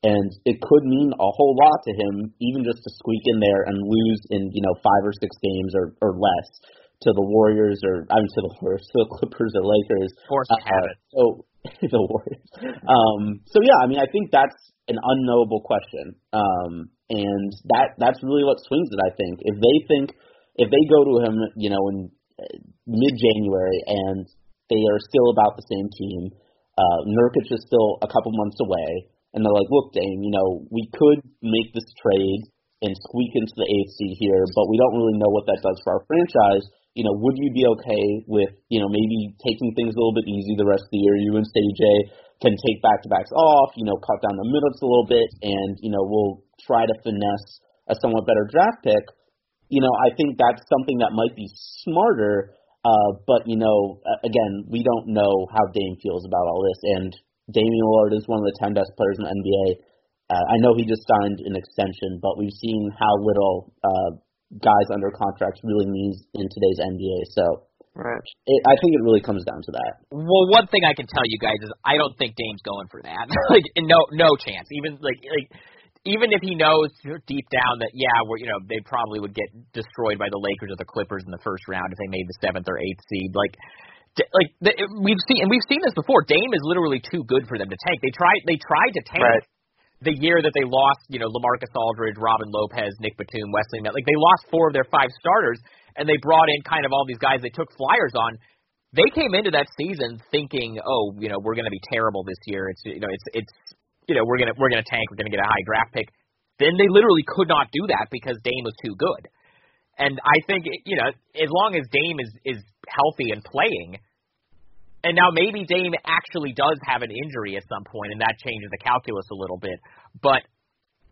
and it could mean a whole lot to him, even just to squeak in there and lose in, you know, five or six games or or less to the Warriors or I mean to the Warriors, to the Clippers or Lakers. Force Uh. So the Warriors. Um, so yeah, I mean, I think that's an unknowable question, um, and that that's really what swings it. I think if they think if they go to him, you know, in mid January and they are still about the same team, uh, Nurkic is still a couple months away, and they're like, look, Dame, you know, we could make this trade and squeak into the seed here, but we don't really know what that does for our franchise. You know, would you be okay with, you know, maybe taking things a little bit easy the rest of the year? You and Steady J can take back to backs off, you know, cut down the minutes a little bit, and you know, we'll try to finesse a somewhat better draft pick. You know, I think that's something that might be smarter. Uh, but you know, again, we don't know how Dame feels about all this, and Damian Lillard is one of the 10 best players in the NBA. Uh, I know he just signed an extension, but we've seen how little uh, guys under contracts really means in today's NBA. So right. it, I think it really comes down to that. Well, one thing I can tell you guys is I don't think Dame's going for that. like no no chance. Even like like even if he knows deep down that yeah, we're you know they probably would get destroyed by the Lakers or the Clippers in the first round if they made the seventh or eighth seed. Like like the, we've seen and we've seen this before. Dame is literally too good for them to tank. They tried they tried to tank right. The year that they lost, you know, LaMarcus Aldridge, Robin Lopez, Nick Batum, Wesley Met. Like they lost four of their five starters and they brought in kind of all these guys they took flyers on. They came into that season thinking, "Oh, you know, we're going to be terrible this year. It's you know, it's it's you know, we're going to we're going to tank, we're going to get a high draft pick." Then they literally could not do that because Dame was too good. And I think you know, as long as Dame is is healthy and playing, and now maybe Dame actually does have an injury at some point, and that changes the calculus a little bit. But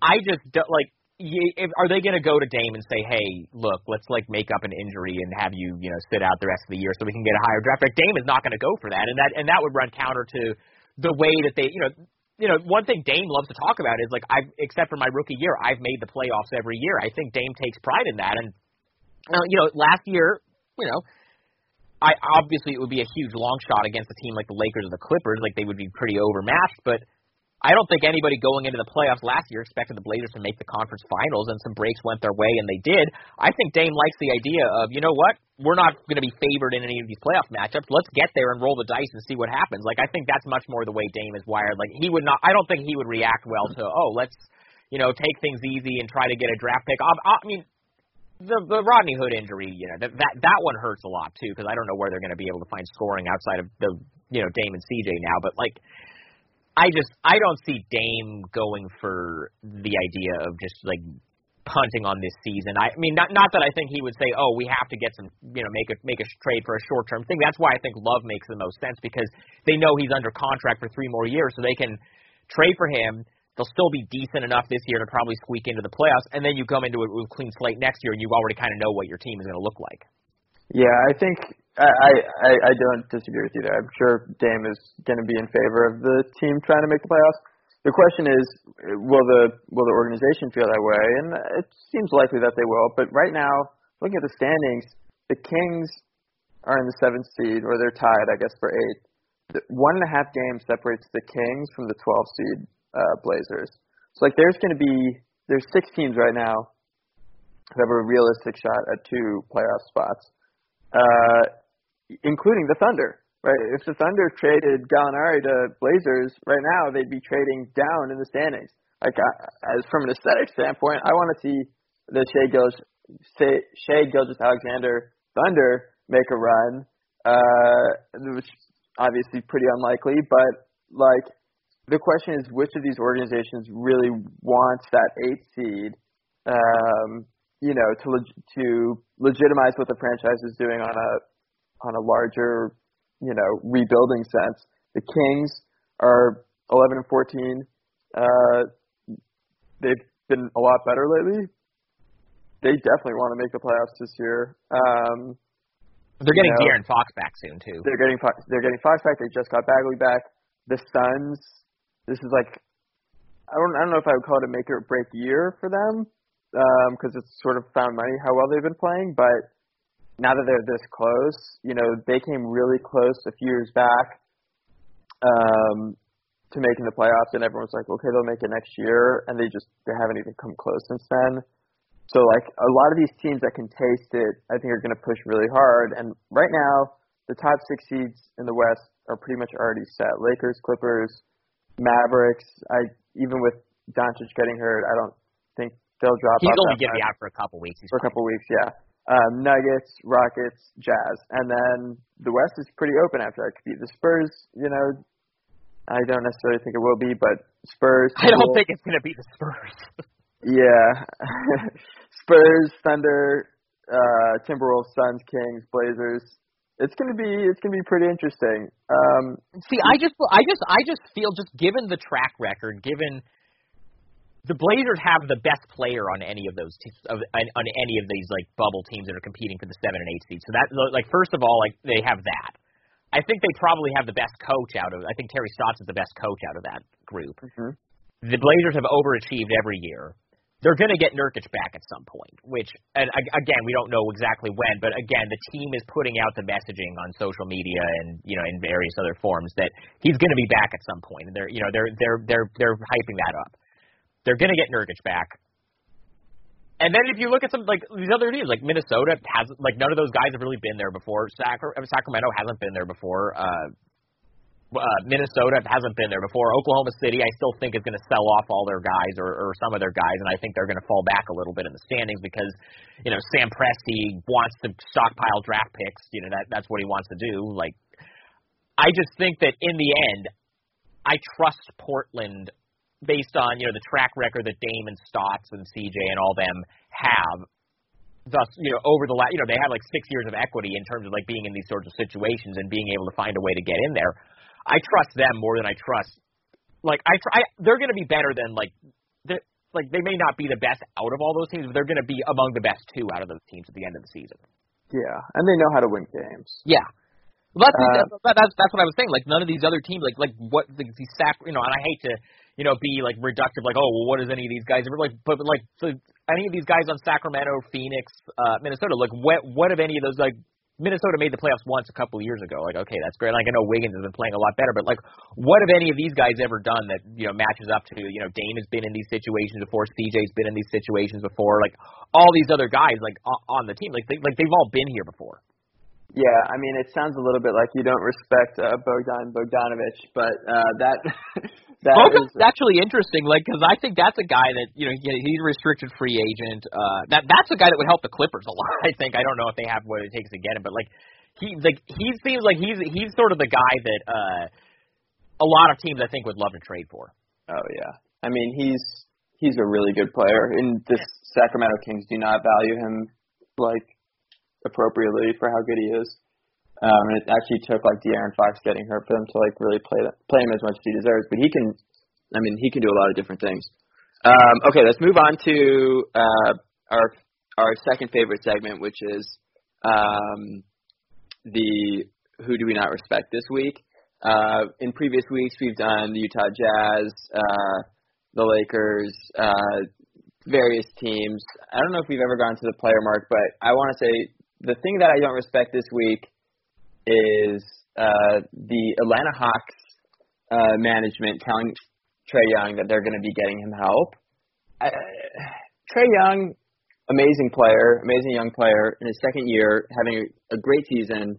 I just like. Are they going to go to Dame and say, "Hey, look, let's like make up an injury and have you, you know, sit out the rest of the year so we can get a higher draft pick"? Dame is not going to go for that, and that and that would run counter to the way that they, you know, you know, one thing Dame loves to talk about is like I've except for my rookie year, I've made the playoffs every year. I think Dame takes pride in that, and uh, you know, last year, you know, I obviously it would be a huge long shot against a team like the Lakers or the Clippers, like they would be pretty overmatched. But I don't think anybody going into the playoffs last year expected the Blazers to make the conference finals, and some breaks went their way, and they did. I think Dame likes the idea of, you know what, we're not going to be favored in any of these playoff matchups. Let's get there and roll the dice and see what happens. Like I think that's much more the way Dame is wired. Like he would not. I don't think he would react well to, oh, let's you know take things easy and try to get a draft pick. I, I mean, the the Rodney Hood injury, you know, that that that one hurts a lot too because I don't know where they're going to be able to find scoring outside of the you know Dame and CJ now. But like, I just I don't see Dame going for the idea of just like punting on this season. I, I mean, not not that I think he would say, oh, we have to get some, you know, make a make a trade for a short term thing. That's why I think Love makes the most sense because they know he's under contract for three more years, so they can trade for him They'll still be decent enough this year to probably squeak into the playoffs, and then you come into it with a clean slate next year, and you already kind of know what your team is going to look like. Yeah, I think I, I I don't disagree with you there. I'm sure Dame is going to be in favor of the team trying to make the playoffs. The question is, will the will the organization feel that way? And it seems likely that they will. But right now, looking at the standings, the Kings are in the seventh seed, or they're tied, I guess, for eighth. One and a half games separates the Kings from the 12th seed uh, Blazers. So like there's going to be there's six teams right now that have a realistic shot at two playoff spots, uh, including the Thunder. Right? If the Thunder traded Gallinari to Blazers right now, they'd be trading down in the standings. Like uh, as from an aesthetic standpoint, I want to see the Shai Gilgeous, Shai Gilgeous Alexander Thunder make a run, uh, which obviously pretty unlikely, but like the question is which of these organizations really wants that eighth seed, um, you know, to leg- to legitimize what the franchise is doing on a on a larger, you know, rebuilding sense. The Kings are 11 and 14. Uh, they've been a lot better lately. They definitely want to make the playoffs this year. Um, they're getting you know, De'Aaron Fox back soon too. They're getting they're getting Fox back. They just got Bagley back. The Suns this is like I don't I don't know if I would call it a make or break year for them because um, it's sort of found money how well they've been playing. But now that they're this close, you know they came really close a few years back um, to making the playoffs, and everyone's like, okay, they'll make it next year, and they just they haven't even come close since then. So like a lot of these teams that can taste it, I think are going to push really hard. And right now, the top six seeds in the West are pretty much already set: Lakers, Clippers, Mavericks. I even with Doncic getting hurt, I don't think they'll drop. He's only going to be out for a couple weeks. He's for a couple weeks, yeah. Um, Nuggets, Rockets, Jazz, and then the West is pretty open after that. Could be the Spurs. You know, I don't necessarily think it will be, but Spurs. I don't think it's going to be the Spurs. yeah, Spurs, Thunder, uh, Timberwolves, Suns, Kings, Blazers. It's gonna be it's gonna be pretty interesting. Um, See, I just, I just, I just feel just given the track record, given the Blazers have the best player on any of those teams, of, on, any of these like bubble teams that are competing for the seven and eight seed. So that, like, first of all, like they have that. I think they probably have the best coach out of. I think Terry Stotts is the best coach out of that group. Mhm. The Blazers have overachieved every year. They're going to get Nurkic back at some point, which, and again, we don't know exactly when, but again, the team is putting out the messaging on social media and you know in various other forms that he's going to be back at some point, and they're you know they're they're they're they're hyping that up. They're going to get Nurkic back. And then if you look at some like these other teams, like Minnesota has like none of those guys have really been there before. Sacra- Sacramento hasn't been there before. Uh, uh, Minnesota hasn't been there before. Oklahoma City, I still think is going to sell off all their guys or, or some of their guys, and I think they're going to fall back a little bit in the standings because you know Sam Presti wants to stockpile draft picks. You know that that's what he wants to do. Like, I just think that in the end, I trust Portland based on you know the track record that Dame and Stotts and CJ and all them have. Thus, you know, over the last, you know, they have like six years of equity in terms of like being in these sorts of situations and being able to find a way to get in there. I trust them more than I trust. Like I, try, they're going to be better than like, they like they may not be the best out of all those teams, but they're going to be among the best two out of those teams at the end of the season. yeah, and they know how to win games. Yeah. Well, that's, Uh, that, that's that's what I was saying. Like none of these other teams, like like what the, sac, you know, and I hate to, you know, be like reductive, like oh, well, what does any of these guys ever like? But, but like so any of these guys on Sacramento, Phoenix, uh, Minnesota, like what what have any of those like Minnesota made the playoffs once a couple of years ago? Like okay, that's great. Like I know Wiggins has been playing a lot better, but like what have any of these guys ever done that you know matches up to you know Dame has been in these situations before, CJ's been in these situations before, like all these other guys like on, the team, like they like they've all been here before. Yeah, I mean, it sounds a little bit like you don't respect uh, Bogdan Bogdanovich, but uh, that that Bogan's is actually interesting, like because I think that's a guy that you know he, he's a restricted free agent. Uh, that that's a guy that would help the Clippers a lot. I think I don't know if they have what it takes to get him, but like he like he seems like he's he's sort of the guy that uh, a lot of teams I think would love to trade for. oh yeah. I mean, he's he's a really good player, and the Sacramento Kings do not value him like appropriately for how good he is. Um, and it actually took like De'Aaron Fox getting hurt for them to like really play that, play him as much as he deserves. But he can, I mean, he can do a lot of different things. Um, okay, let's move on to uh, our our second favorite segment, which is um, the who do we not respect this week. Uh, in previous weeks, we've done the Utah Jazz, uh, the Lakers, uh, various teams. I don't know if we've ever gone to the player mark, but I want to say the thing that I don't respect this week is uh, the Atlanta Hawks uh, management telling Trae Young that they're going to be getting him help. Uh, Trae Young, amazing player, amazing young player in his second year, having a great season.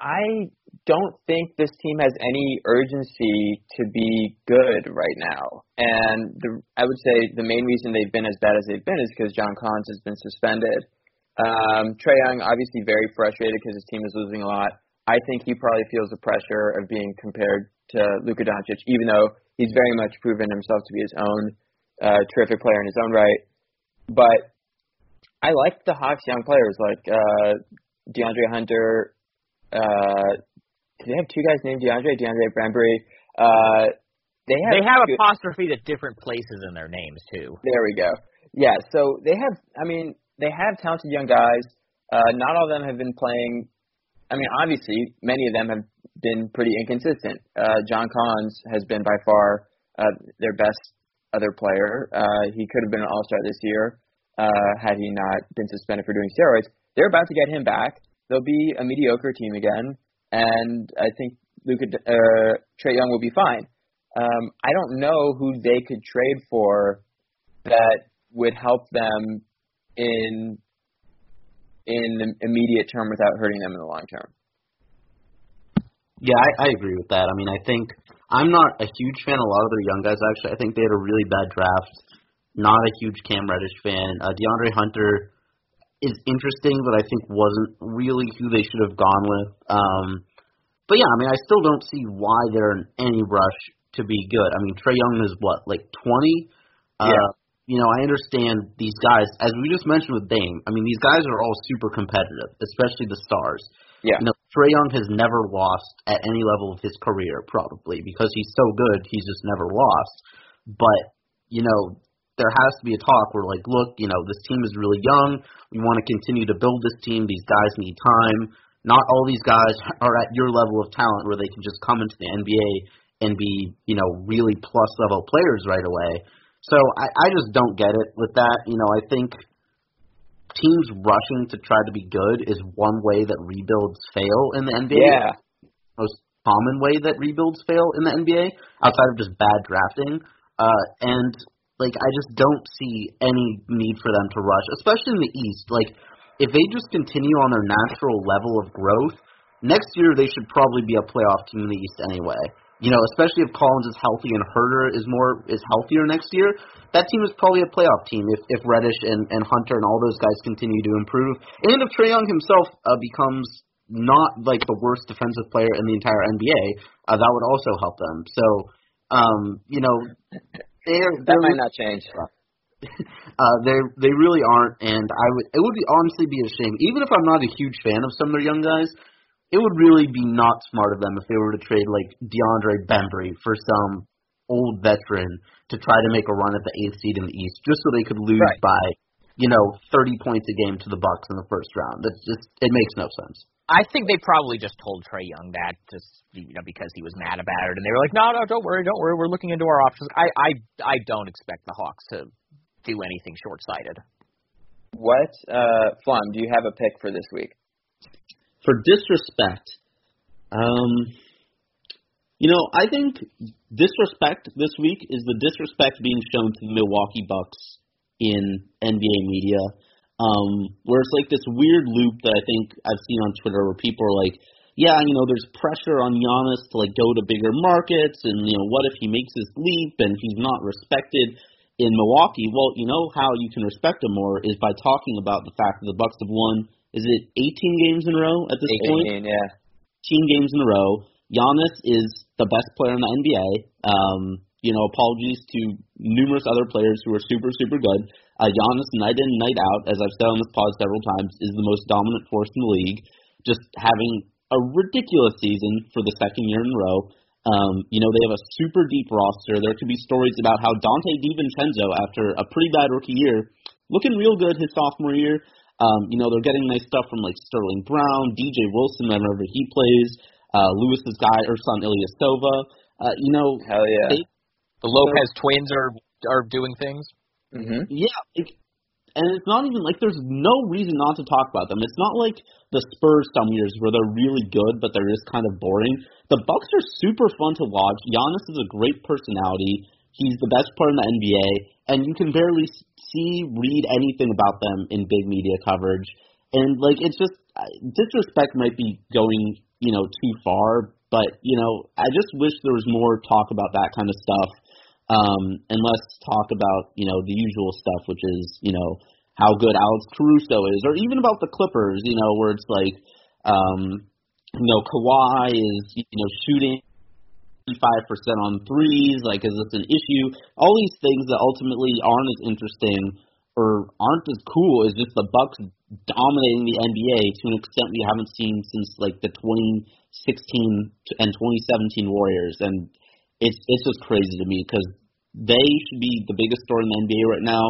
I don't think this team has any urgency to be good right now. And the, I would say the main reason they've been as bad as they've been is because John Collins has been suspended. Um, Trae Young obviously very frustrated because his team is losing a lot. I think he probably feels the pressure of being compared to Luka Doncic, even though he's very much proven himself to be his own uh, terrific player in his own right. But I like the Hawks young players like uh, DeAndre Hunter. Uh, do they have two guys named DeAndre? DeAndre Bembry. Uh, they have They have apostrophes at different places in their names too. there we go. Yeah, so they have. I mean, they have talented young guys. Uh, not all of them have been playing. I mean, obviously, many of them have been pretty inconsistent. Uh, John Collins has been by far uh, their best other player. Uh, he could have been an All Star this year uh, had he not been suspended for doing steroids. They're about to get him back. They'll be a mediocre team again, and I think Luka uh, Trae Young will be fine. Um, I don't know who they could trade for that would help them in in the immediate term without hurting them in the long term. Yeah, I, I agree with that. I mean, I think I'm not a huge fan of a lot of their young guys. Actually, I think they had a really bad draft. Not a huge Cam Reddish fan. Uh, DeAndre Hunter is interesting, but I think wasn't really who they should have gone with. Um, but yeah, I mean, I still don't see why they're in any rush to be good. I mean, Trae Young is what, like 20? Uh, Yeah. You know, I understand these guys, as we just mentioned with Dame. I mean, these guys are all super competitive, especially the stars. Yeah. You know, Trae Young has never lost at any level of his career, probably because he's so good, he's just never lost. But you know, there has to be a talk where like, look, you know, this team is really young. We want to continue to build this team. These guys need time. Not all these guys are at your level of talent where they can just come into the NBA and be, you know, really plus level players right away. So I, I just don't get it with that. You know, I think teams rushing to try to be good is one way that rebuilds fail in the NBA. Yeah. Most common way that rebuilds fail in the NBA, outside of just bad drafting. Uh, and like I just don't see any need for them to rush, especially in the East. Like if they just continue on their natural level of growth, next year they should probably be a playoff team in the East anyway. You know, especially if Collins is healthy and Huerter is more is healthier next year, that team is probably a playoff team if if Reddish and and Hunter and all those guys continue to improve, and if Trae Young himself uh, becomes not like the worst defensive player in the entire NBA, uh, that would also help them. So, um, you know, they're, That they're, might not change. uh, they they really aren't, and I would it would be honestly be a shame. Even if I'm not a huge fan of some of their young guys, it would really be not smart of them if they were to trade like DeAndre Bembry for some old veteran to try to make a run at the eighth seed in the East, just so they could lose Right. by you know 30 points a game to the Bucks in the first round. That's just it makes no sense. I think they probably just told Trae Young that just you know because he was mad about it, and they were like, "No, no, don't worry, don't worry, we're looking into our options." I I I don't expect the Hawks to do anything short-sighted. What, uh, Flum, do you have a pick for this week? For disrespect, um, you know, I think disrespect this week is the disrespect being shown to the Milwaukee Bucks in NBA media. Um, where it's like this weird loop that I think I've seen on Twitter where people are like, yeah, you know, there's pressure on Giannis to like go to bigger markets, and you know, what if he makes this leap and he's not respected in Milwaukee? Well, you know how you can respect him more is by talking about the fact that the Bucks have won. Is it 18 games in a row at this point? 18, yeah. 18 games in a row. Giannis is the best player in the NBA. Um, you know, apologies to numerous other players who are super, super good. Uh, Giannis, night in, night out, as I've said on this pod several times, is the most dominant force in the league. Just having a ridiculous season for the second year in a row. Um, you know, they have a super deep roster. There could be stories about how Donte DiVincenzo, after a pretty bad rookie year, looking real good his sophomore year. Um, you know, they're getting nice stuff from like Sterling Brown, DJ Wilson, whenever he plays, uh, Lewis's guy, Ersan Ilyasova. Uh, you know, Hell yeah. they, The Lopez twins are are doing things. hmm yeah, like, and it's not even like there's no reason not to talk about them. It's not like the Spurs some years where they're really good, but they're just kind of boring. The Bucks are super fun to watch. Giannis is a great personality. He's the best player in the NBA, and you can barely s- see, read anything about them in big media coverage. And like, it's just disrespect might be going, you know, too far. But you know, I just wish there was more talk about that kind of stuff um, and let's talk about you know the usual stuff, which is you know how good Alex Caruso is, or even about the Clippers, you know, where it's like um, you know Kawhi is you know shooting. 55% on threes, like is this an issue? All these things that ultimately aren't as interesting or aren't as cool as just the Bucks dominating the NBA to an extent we haven't seen since like the 2016 and 2017 Warriors, and it's it's just crazy to me because they should be the biggest story in the NBA right now,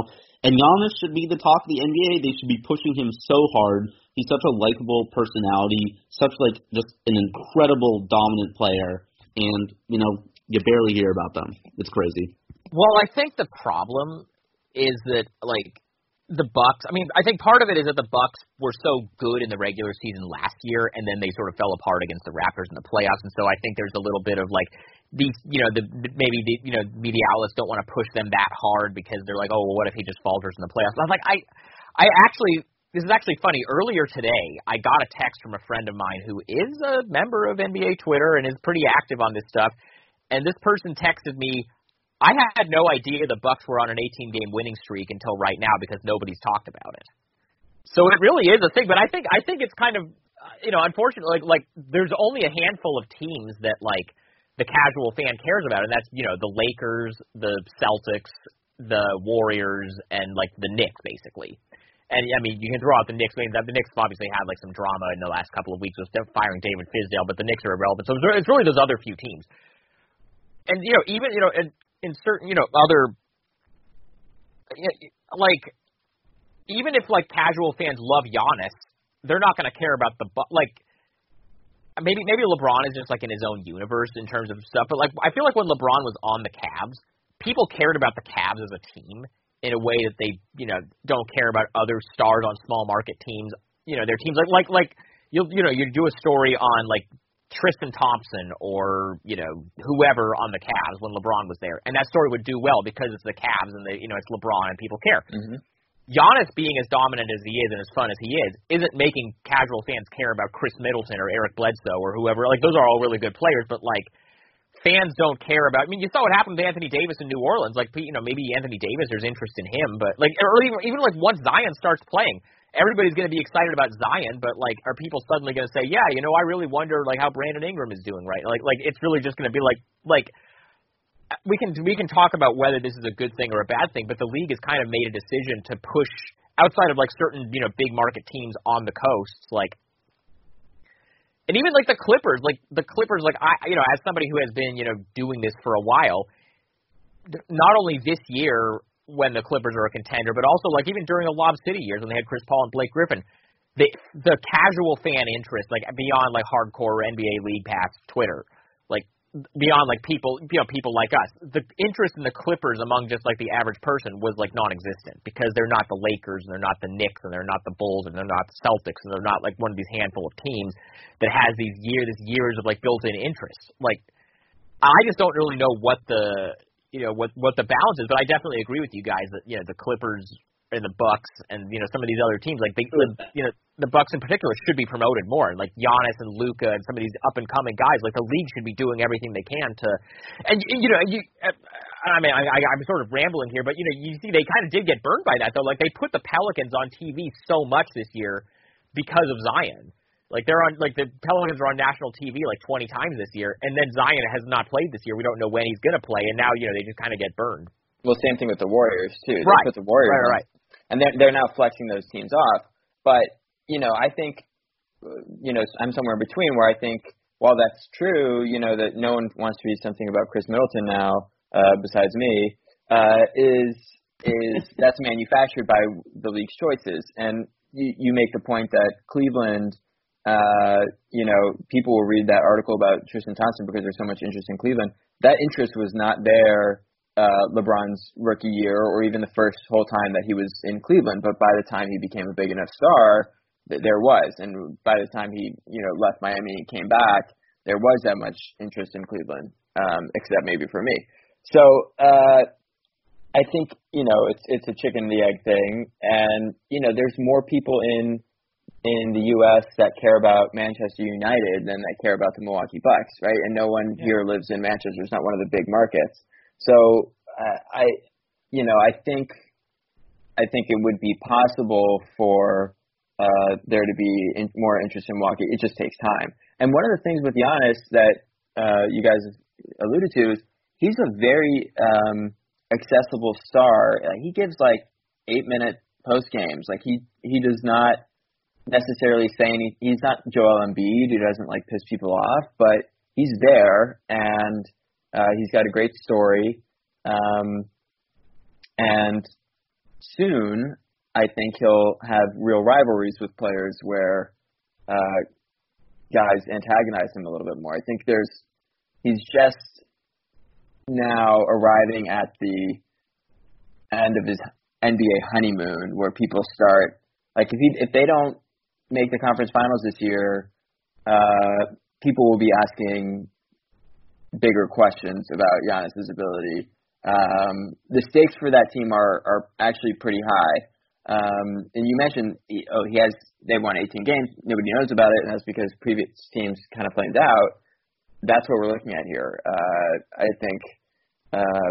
and Giannis should be the talk of the NBA. They should be pushing him so hard. He's such a likable personality, such like just an incredible dominant player, and you know you barely hear about them. It's crazy. Well, I think the problem is that like the Bucks. I mean, I think part of it is that the Bucks were so good in the regular season last year, and then they sort of fell apart against the Raptors in the playoffs. And so I think there's a little bit of like these, you know, the maybe the you know media outlets don't want to push them that hard because they're like, oh, well, what if he just falters in the playoffs? And I was like, I, I actually. This is actually funny. Earlier today, I got a text from a friend of mine who is a member of NBA Twitter and is pretty active on this stuff. And this person texted me, I had no idea the Bucks were on an 18 game winning streak until right now because nobody's talked about it. So it really is a thing, but I think I think it's kind of uh, you know unfortunately like like there's only a handful of teams that like the casual fan cares about, and that's you know the Lakers, the Celtics, the Warriors and like the Knicks basically. And I mean, you can throw out the Knicks. I mean, the, Knicks obviously had like some drama in the last couple of weeks with firing David Fizdale, but the Knicks are irrelevant. So it's really those other few teams. And you know, even you know, in, in certain you know other like even if like casual fans love Giannis, they're not going to care about the like maybe maybe LeBron is just like in his own universe in terms of stuff. But like I feel like when LeBron was on the Cavs, people cared about the Cavs as a team in a way that they, you know, don't care about other stars on small market teams. You know, their teams like like like you'll you know you do a story on like Tristan Thompson or you know whoever on the Cavs when LeBron was there, and that story would do well because it's the Cavs and the you know it's LeBron and people care. Mm-hmm. Giannis being as dominant as he is and as fun as he is isn't making casual fans care about Khris Middleton or Eric Bledsoe or whoever. Like those are all really good players, but like fans don't care about. I mean, you saw what happened to Anthony Davis in New Orleans. Like, you know, maybe Anthony Davis, there's interest in him, but like, or even, even like once Zion starts playing, everybody's going to be excited about Zion. But like, are people suddenly going to say, yeah, you know, I really wonder like how Brandon Ingram is doing, right? Like, like it's really just going to be like, like we can we can talk about whether this is a good thing or a bad thing, but the league has kind of made a decision to push outside of like certain you know big market teams on the coasts, like and even like the Clippers, like the Clippers, like I, you know, as somebody who has been, you know, doing this for a while, not only this year when the Clippers are a contender, but also like even during the Lob City years when they had Chris Paul and Blake Griffin, the the casual fan interest, like beyond like hardcore NBA League Pass Twitter, beyond like people you know people like us. The interest in the clippers among just like the average person was like non-existent because they're not the lakers and they're not the knicks and they're not the bulls and they're not the celtics and they're not like one of these handful of teams that has these years this years of like built-in interest. Like i just don't really know what the you know what what the balance is but i definitely agree with you guys that you know the clippers and the bucks and you know some of these other teams like they you know the Bucks in particular should be promoted more. Like Giannis and Luka and some of these up and coming guys. Like the league should be doing everything they can to. And you know, you. I mean, I, I, I'm sort of rambling here, but you know, you see, they kind of did get burned by that though. Like they put the Pelicans on TV so much this year because of Zion. Like they're on, like the Pelicans are on national TV like 20 times this year, and then Zion has not played this year. We don't know when he's going to play, and now you know they just kind of get burned. Well, same thing with the Warriors too. They right. put the Warriors right, right. And they're they're now flexing those teams off. But you know, I think, you know, I'm somewhere in between where I think while that's true, you know, that no one wants to read something about Khris Middleton now, uh, besides me, uh, is is that's manufactured by the league's choices. And you, you make the point that Cleveland, uh, you know, people will read that article about Tristan Thompson because there's so much interest in Cleveland. That interest was not there uh, LeBron's rookie year or even the first whole time that he was in Cleveland. But by the time he became a big enough star, there was, and by the time he you know left Miami and came back, there was that much interest in Cleveland, um, except maybe for me. So uh, I think you know it's it's a chicken and the egg thing, and you know there's more people in in the U.S. that care about Manchester United than that care about the Milwaukee Bucks, right? And no one yeah. here lives in Manchester; it's not one of the big markets. So uh, I, you know, I think I think it would be possible for uh, there to be in, more interest in Milwaukee. It just takes time. And one of the things with Giannis that uh, you guys alluded to is he's a very um, accessible star. He gives like eight minute post games. Like he he does not necessarily say any. He's not Joel Embiid who doesn't like piss people off, but he's there and uh, he's got a great story. Um, and soon I think he'll have real rivalries with players where uh, guys antagonize him a little bit more. I think there's he's just now arriving at the end of his NBA honeymoon where people start like if he if they don't make the conference finals this year, uh, people will be asking bigger questions about Giannis's ability. Um, the stakes for that team are are actually pretty high. Um, and you mentioned, he, oh, he has they won 18 games. Nobody knows about it, and that's because previous teams kind of flamed out. That's what we're looking at here. Uh, I think uh,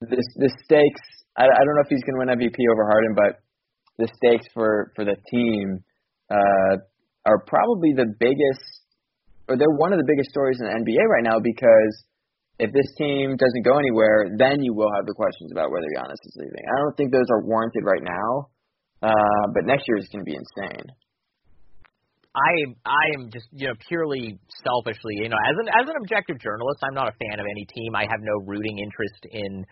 this the stakes. I, I don't know if he's going to win MVP over Harden, but the stakes for for the team uh, are probably the biggest, or they're one of the biggest stories in the NBA right now because if this team doesn't go anywhere, then you will have the questions about whether Giannis is leaving. I don't think those are warranted right now, uh, but next year is going to be insane. I I am just you know purely selfishly you know as an as an objective journalist I'm not a fan of any team I have no rooting interest in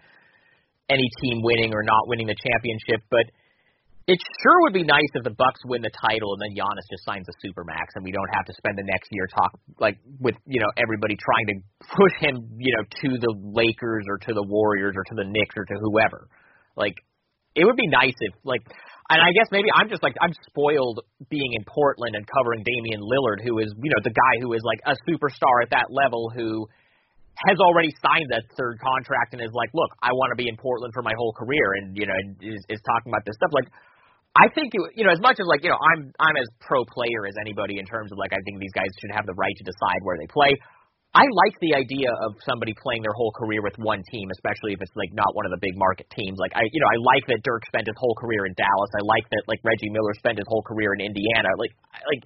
any team winning or not winning the championship but it sure would be nice if the Bucks win the title and then Giannis just signs a supermax and we don't have to spend the next year talk like with you know everybody trying to push him you know to the Lakers or to the Warriors or to the Knicks or to whoever like it would be nice if like and I guess maybe I'm just like I'm spoiled being in Portland and covering Damian Lillard, who is you know the guy who is like a superstar at that level, who has already signed that third contract and is like, look, I want to be in Portland for my whole career, and you know is, is talking about this stuff. Like, I think it, you know as much as like you know I'm I'm as pro player as anybody in terms of like I think these guys should have the right to decide where they play. I like the idea of somebody playing their whole career with one team, especially if it's like not one of the big market teams. Like I, you know, I like that Dirk spent his whole career in Dallas. I like that like Reggie Miller spent his whole career in Indiana. Like, like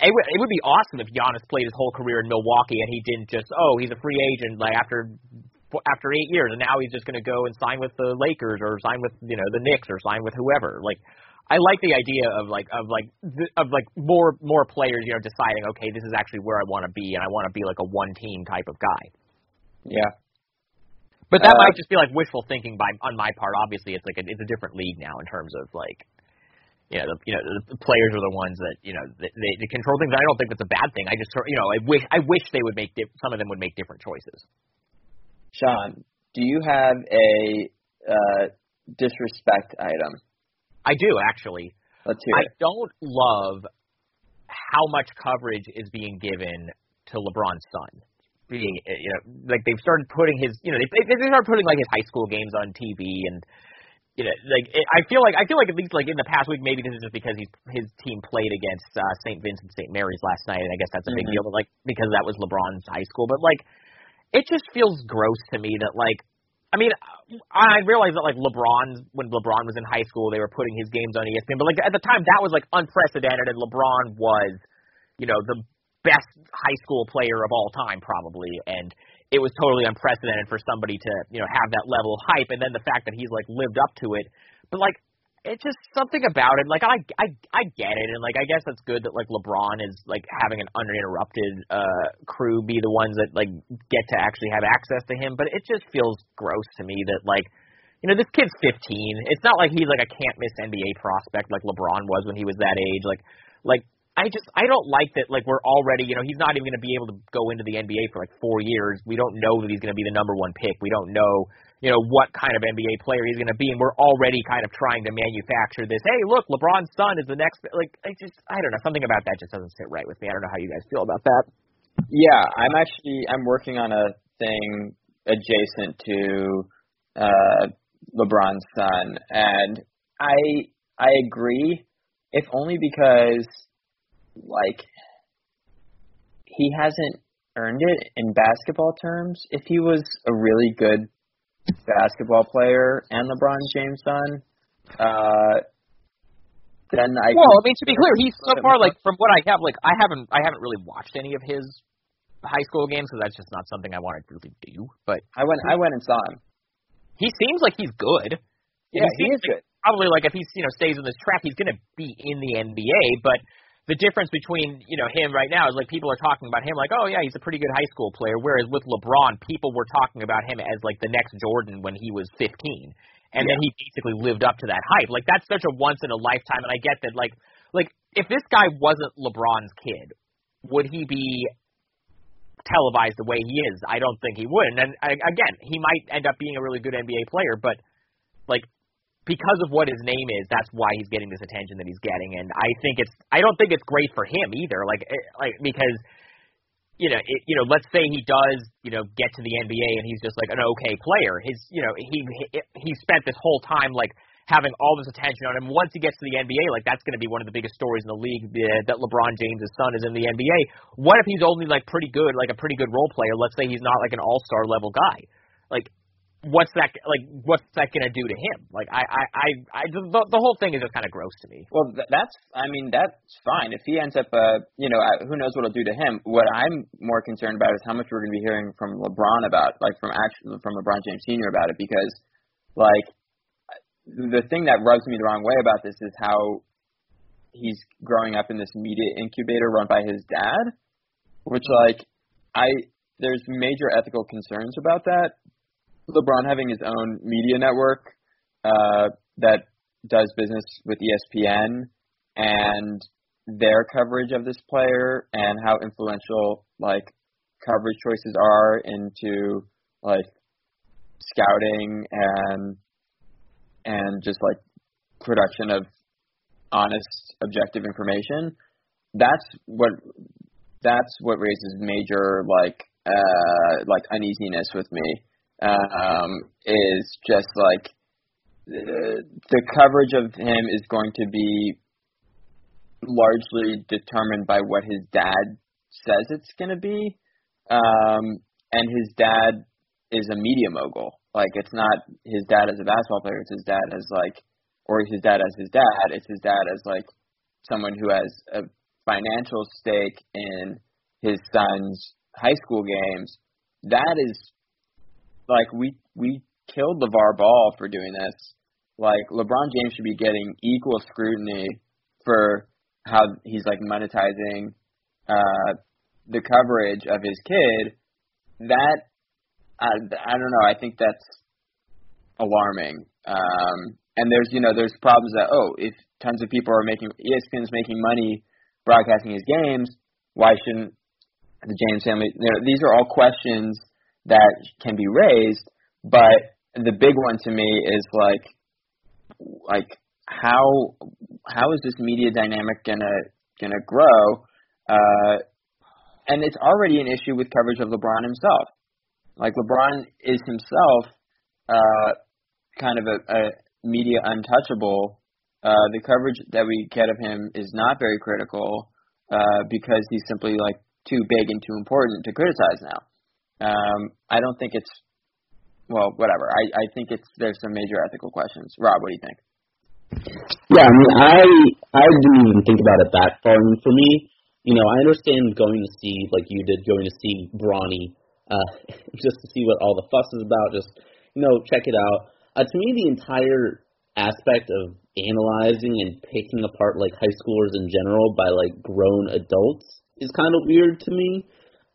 it would it would be awesome if Giannis played his whole career in Milwaukee and he didn't just oh he's a free agent like after after eight years and now he's just going to go and sign with the Lakers or sign with you know the Knicks or sign with whoever. Like I like the idea of like of like of like more more players, you know, deciding okay, this is actually where I want to be, and I want to be like a one team type of guy. Yeah. But that Uh, might just be like wishful thinking by on my part. Obviously, it's like a, it's a different league now in terms of like, you know, the, you know, the players are the ones that you know they, they, they control things. I don't think that's a bad thing. I just sort- you know, I wish I wish they would make di- some of them would make different choices. Sean, do you have a uh, disrespect item? I do actually. Let's hear I it. don't love how much coverage is being given to LeBron's son. Being, uh, you know, like they've started putting his, you know, they they started putting like his high school games on TV, and you know, like it, I feel like I feel like at least like in the past week, maybe this is just because he's his team played against uh, St. Vincent St. Mary's last night, and I guess that's a big Mhm. deal. But like because that was LeBron's high school, but like it just feels gross to me that like I mean, I realize that like LeBron, when LeBron was in high school, they were putting his games on ESPN, but like at the time that was like unprecedented, and LeBron was, you know, the best high school player of all time probably, and it was totally unprecedented for somebody to you know have that level of hype, and then the fact that he's like lived up to it, but like it's just something about it. Like I I I get it, and like I guess that's good that like LeBron is like having an uninterrupted uh crew be the ones that like get to actually have access to him. But it just feels gross to me that like you know this kid's 15. It's not like he's like a can't miss NBA prospect like LeBron was when he was that age. Like like I just I don't like that like we're already you know he's not even going to be able to go into the NBA for like four years. We don't know that he's going to be the number one pick. We don't know you know what kind of NBA player he's going to be, and we're already kind of trying to manufacture this. Hey, look, LeBron's son is the next. Like I just I don't know something about that just doesn't sit right with me. I don't know how you guys feel about that. Yeah, I'm actually I'm working on a thing adjacent to uh LeBron's son and I I agree if only because like he hasn't earned it in basketball terms. If he was a really good basketball player and LeBron James son, uh then I well, I mean to be clear, he's so far like from what I have, like I haven't I haven't really watched any of his high school games because that's just not something I want to really do. But I went I went and saw him. he seems like he's good. Yeah, he seems is like- good. Probably like if he you know stays on this track, he's going to be in the NBA. But the difference between you know him right now is like people are talking about him like oh yeah he's a pretty good high school player, whereas with LeBron people were talking about him as like the next Jordan when he was 15, and then he basically lived up to that hype. Like that's such a once in a lifetime, and I get that like like if this guy wasn't LeBron's kid, would he be televised the way he is? I don't think he would. And then again, he might end up being a really good NBA player, but like because of what his name is, that's why he's getting this attention that he's getting. And I think it's I don't think it's great for him either. Like eh, like because you know it, you know let's say he does you know get to the NBA and he's just like an okay player. His you know he he, he spent this whole time like having all this attention on him. Once he gets to the NBA, like that's going to be one of the biggest stories in the league uh, that LeBron James' son is in the NBA. What if he's only like pretty good, like a pretty good role player? Let's say he's not like an all-star level guy. Like what's that like? What's that gonna do to him? Like I I I, I the, the whole thing is just kind of gross to me. Well, that's I mean that's fine if he ends up uh you know who knows what it'll do to him. What I'm more concerned about is how much we're gonna be hearing from LeBron about like from actually from LeBron James Sr. about it because like the thing that rubs me the wrong way about this is how he's growing up in this media incubator run by his dad, which like I there's major ethical concerns about that. LeBron having his own media network uh, that does business with ESPN and their coverage of this player and how influential like coverage choices are into like scouting and and just like production of honest, objective information. That's what that's what raises major like uh like uneasiness with me. Um, is just like the, the coverage of him is going to be largely determined by what his dad says it's going to be. Um, and his dad is a media mogul. Like it's not his dad as a basketball player, it's his dad as like or his dad as his dad. It's his dad as like someone who has a financial stake in his son's high school games. That is like we we killed LeVar Ball for doing this. Like LeBron James should be getting equal scrutiny for how he's like monetizing uh the coverage of his kid. That I I don't know. I think that's alarming. Um and there's you know there's problems that oh if tons of people are making ESPN's making money broadcasting his games, why shouldn't the James family? You know, these are all questions that can be raised, but the big one to me is like like how how is this media dynamic gonna gonna grow? Uh, and it's already an issue with coverage of LeBron himself. Like LeBron is himself uh, kind of a, a media untouchable. Uh, the coverage that we get of him is not very critical uh, because he's simply like too big and too important to criticize now. Um, I don't think it's well, whatever. I, I think it's there's some major ethical questions. Rob, what do you think? Yeah, I mean, I I didn't even think about it that far. And for me, you know, I understand going to see like you did, going to see Bronny, uh, just to see what all the fuss is about. Just you know, check it out. Uh, to me, the entire aspect of analyzing and picking apart like high schoolers in general by like grown adults is kind of weird to me.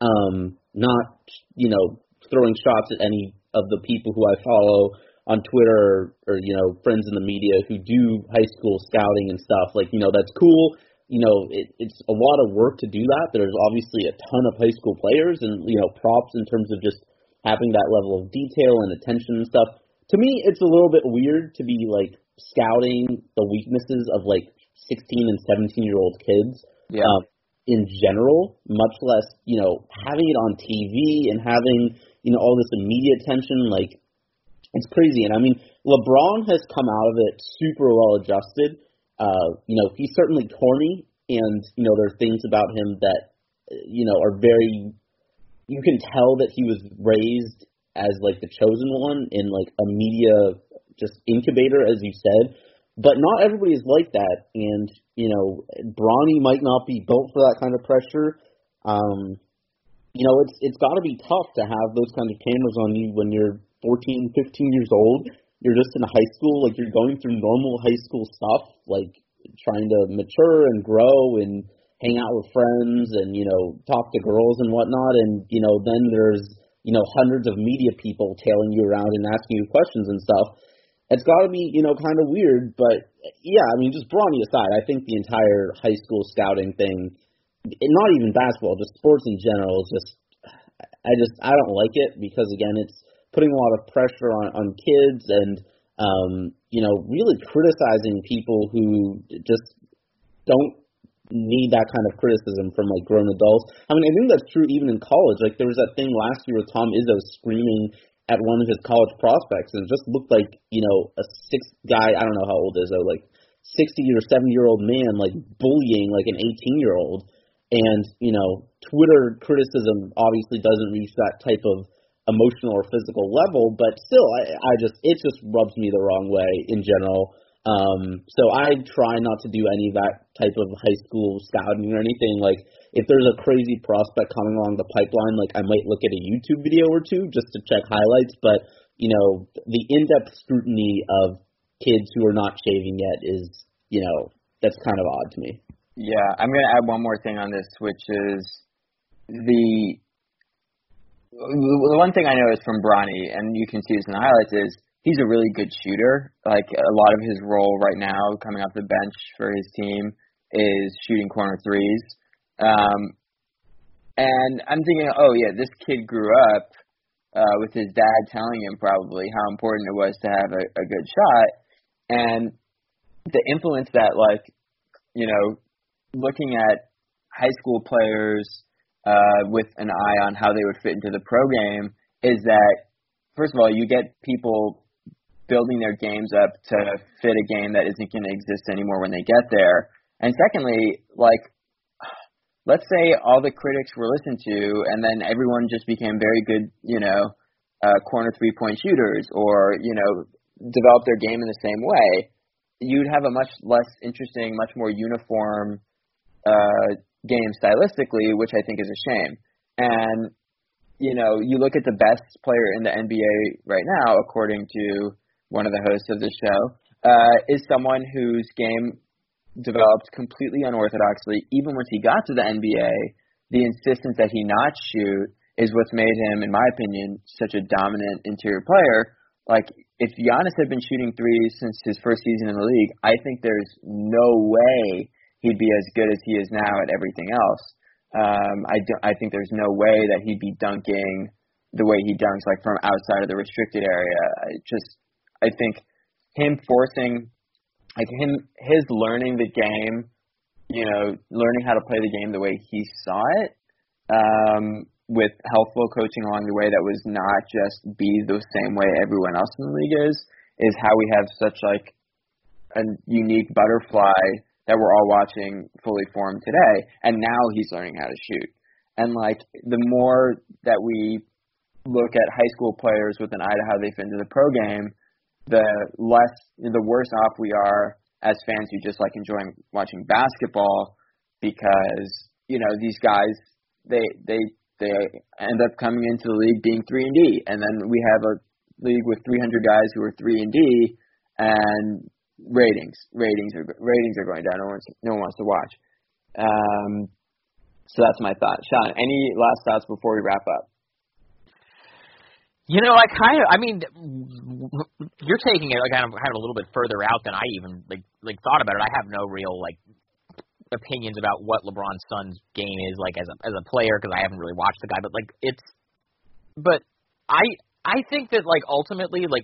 Um, not you know throwing shots at any of the people who I follow on Twitter or, or you know friends in the media who do high school scouting and stuff. Like you know that's cool. You know it, it's a lot of work to do that. There's obviously a ton of high school players and you know props in terms of just having that level of detail and attention and stuff to me, it's a little bit weird to be like scouting the weaknesses of like 16 and 17 year old kids. Yeah. Um, in general, much less, you know, having it on TV and having, you know, all this immediate attention, like, it's crazy. And I mean, LeBron has come out of it super well adjusted. Uh, you know, he's certainly corny, and, you know, there are things about him that, you know, are very, you can tell that he was raised as like the chosen one in like a media just incubator, as you said. But not everybody is like that, and you know, Bronny might not be built for that kind of pressure. Um, you know, it's it's got to be tough to have those kinds of cameras on you when you're 14, 15 years old. You're just in high school, like you're going through normal high school stuff, like trying to mature and grow and hang out with friends and you know talk to girls and whatnot. And you know, then there's you know, hundreds of media people tailing you around and asking you questions and stuff. It's got to be, you know, kind of weird, but yeah, I mean, just Bronny aside, I think the entire high school scouting thing, not even basketball, just sports in general, is just, I just, I don't like it because again, it's putting a lot of pressure on on kids and, um, you know, really criticizing people who just don't need that kind of criticism from like grown adults. I mean, I think that's true even in college. Like there was that thing last year with Tom Izzo screaming at one of his college prospects, and it just looked like you know a six guy. I don't know how old Izzo, like sixty or seventy year old man, like bullying like an eighteen year old. And you know, Twitter criticism obviously doesn't reach that type of emotional or physical level, but still, I, I just it just rubs me the wrong way in general. Um, so I try not to do any of that type of high school scouting or anything. Like if there's a crazy prospect coming along the pipeline, like I might look at a YouTube video or two just to check highlights. But you know, the in-depth scrutiny of kids who are not shaving yet is, you know, that's kind of odd to me. Yeah, I'm gonna add one more thing on this, which is the the one thing I know is from Bronny, and you can see this in the highlights, is he's a really good shooter. Like a lot of his role right now, coming off the bench for his team, is shooting corner threes. Um, and I'm thinking, oh yeah, this kid grew up uh, with his dad telling him probably how important it was to have a, a good shot, and the influence that like, you know, looking at high school players uh, with an eye on how they would fit into the pro game is that first of all, you get people building their games up to fit a game that isn't going to exist anymore when they get there. And secondly, like let's say all the critics were listened to and then everyone just became very good, you know, uh, corner three point shooters or, you know, develop their game in the same way, you'd have a much less interesting, much more uniform uh, game stylistically, which I think is a shame. And you know, you look at the best player in the NBA right now, according to one of the hosts of the show, uh, is someone whose game developed completely unorthodoxly. Even once he got to the NBA, the insistence that he not shoot is what's made him, in my opinion, such a dominant interior player. Like, if Giannis had been shooting threes since his first season in the league, I think there's no way he'd be as good as he is now at everything else. Um, I don't, I think there's no way that he'd be dunking the way he dunks, like from outside of the restricted area. I just, I think him forcing, like him, his learning the game, you know, learning how to play the game the way he saw it, um, with helpful coaching along the way that was not just be the same way everyone else in the league is, is how we have such like a unique butterfly that we're all watching fully formed today. And now he's learning how to shoot. And like the more that we look at high school players with an eye to how they fit into the pro game, the less, the worse off we are as fans who just like enjoying watching basketball because you know these guys they they they end up coming into the league being three and D, and then we have a league with 300 guys who are three and D, and ratings. Ratings are ratings are going down. No one's no one wants to watch. Um, so that's my thought. Sean, any last thoughts before we wrap up? You know, I kind of, I mean, you're taking it kind of, kind of a little bit further out than I even like like thought about it. I have no real like opinions about what LeBron's son's game is like as a as a player because I haven't really watched the guy, but like it's, but I I think that like ultimately like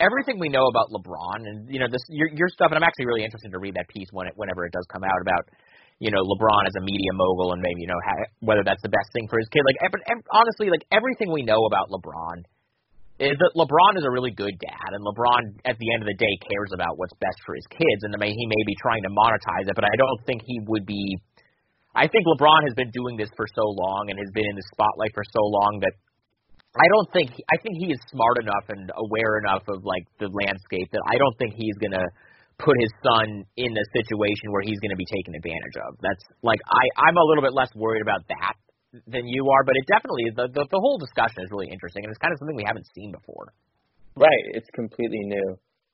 everything we know about LeBron and you know this your your stuff, and I'm actually really interested to read that piece when it whenever it does come out about you know LeBron as a media mogul and maybe you know how, whether that's the best thing for his kid. Like, but honestly, like everything we know about LeBron is that LeBron is a really good dad, and LeBron at the end of the day cares about what's best for his kids, and may, he may be trying to monetize it, but I don't think he would be. I think LeBron has been doing this for so long and has been in the spotlight for so long that I don't think I think he is smart enough and aware enough of like the landscape that I don't think he's gonna put his son in a situation where he's gonna be taken advantage of. That's like I I'm a little bit less worried about that than you are, but it definitely the the, the whole discussion is really interesting and it's kind of something we haven't seen before. Right, it's completely new.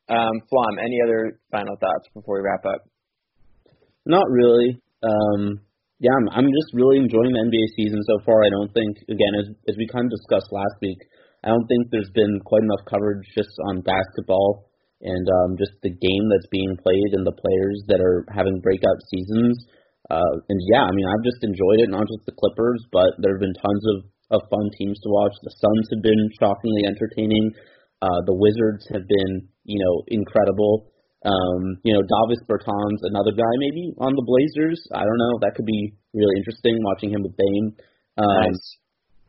Um, Flom, any other final thoughts before we wrap up? Not really. Um, yeah, I'm, I'm just really enjoying the NBA season so far. I don't think, again, as as we kind of discussed last week, I don't think there's been quite enough coverage just on basketball and um, just the game that's being played and the players that are having breakout seasons. Uh, and yeah, I mean, I've just enjoyed it, not just the Clippers, but there have been tons of, of fun teams to watch. The Suns have been shockingly entertaining. Uh, the Wizards have been, you know, incredible. Um, you know, Davis Bertans, another guy maybe on the Blazers. I don't know. That could be really interesting watching him with Bane. Um, nice.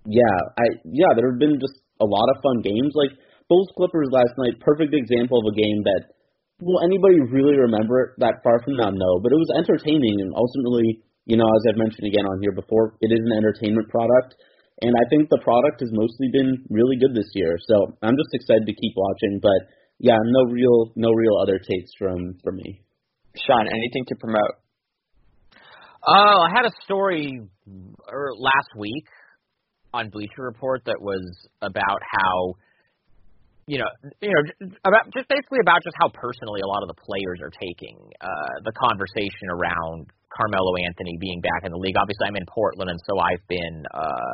Yeah, I yeah, there have been just a lot of fun games. Like Bulls Clippers last night, perfect example of a game that will anybody really remember it that far from now? No, but it was entertaining and ultimately, you know, as I've mentioned again on here before, it is an entertainment product. and I think the product has mostly been really good this year. So I'm just excited to keep watching. But yeah, no real no real other takes from from me. Sean, anything to promote? Oh, I had a story er, last week on Bleacher Report that was about how you know, you know, about just basically about just how personally a lot of the players are taking uh, the conversation around Carmelo Anthony being back in the league. Obviously, I'm in Portland, and so I've been uh,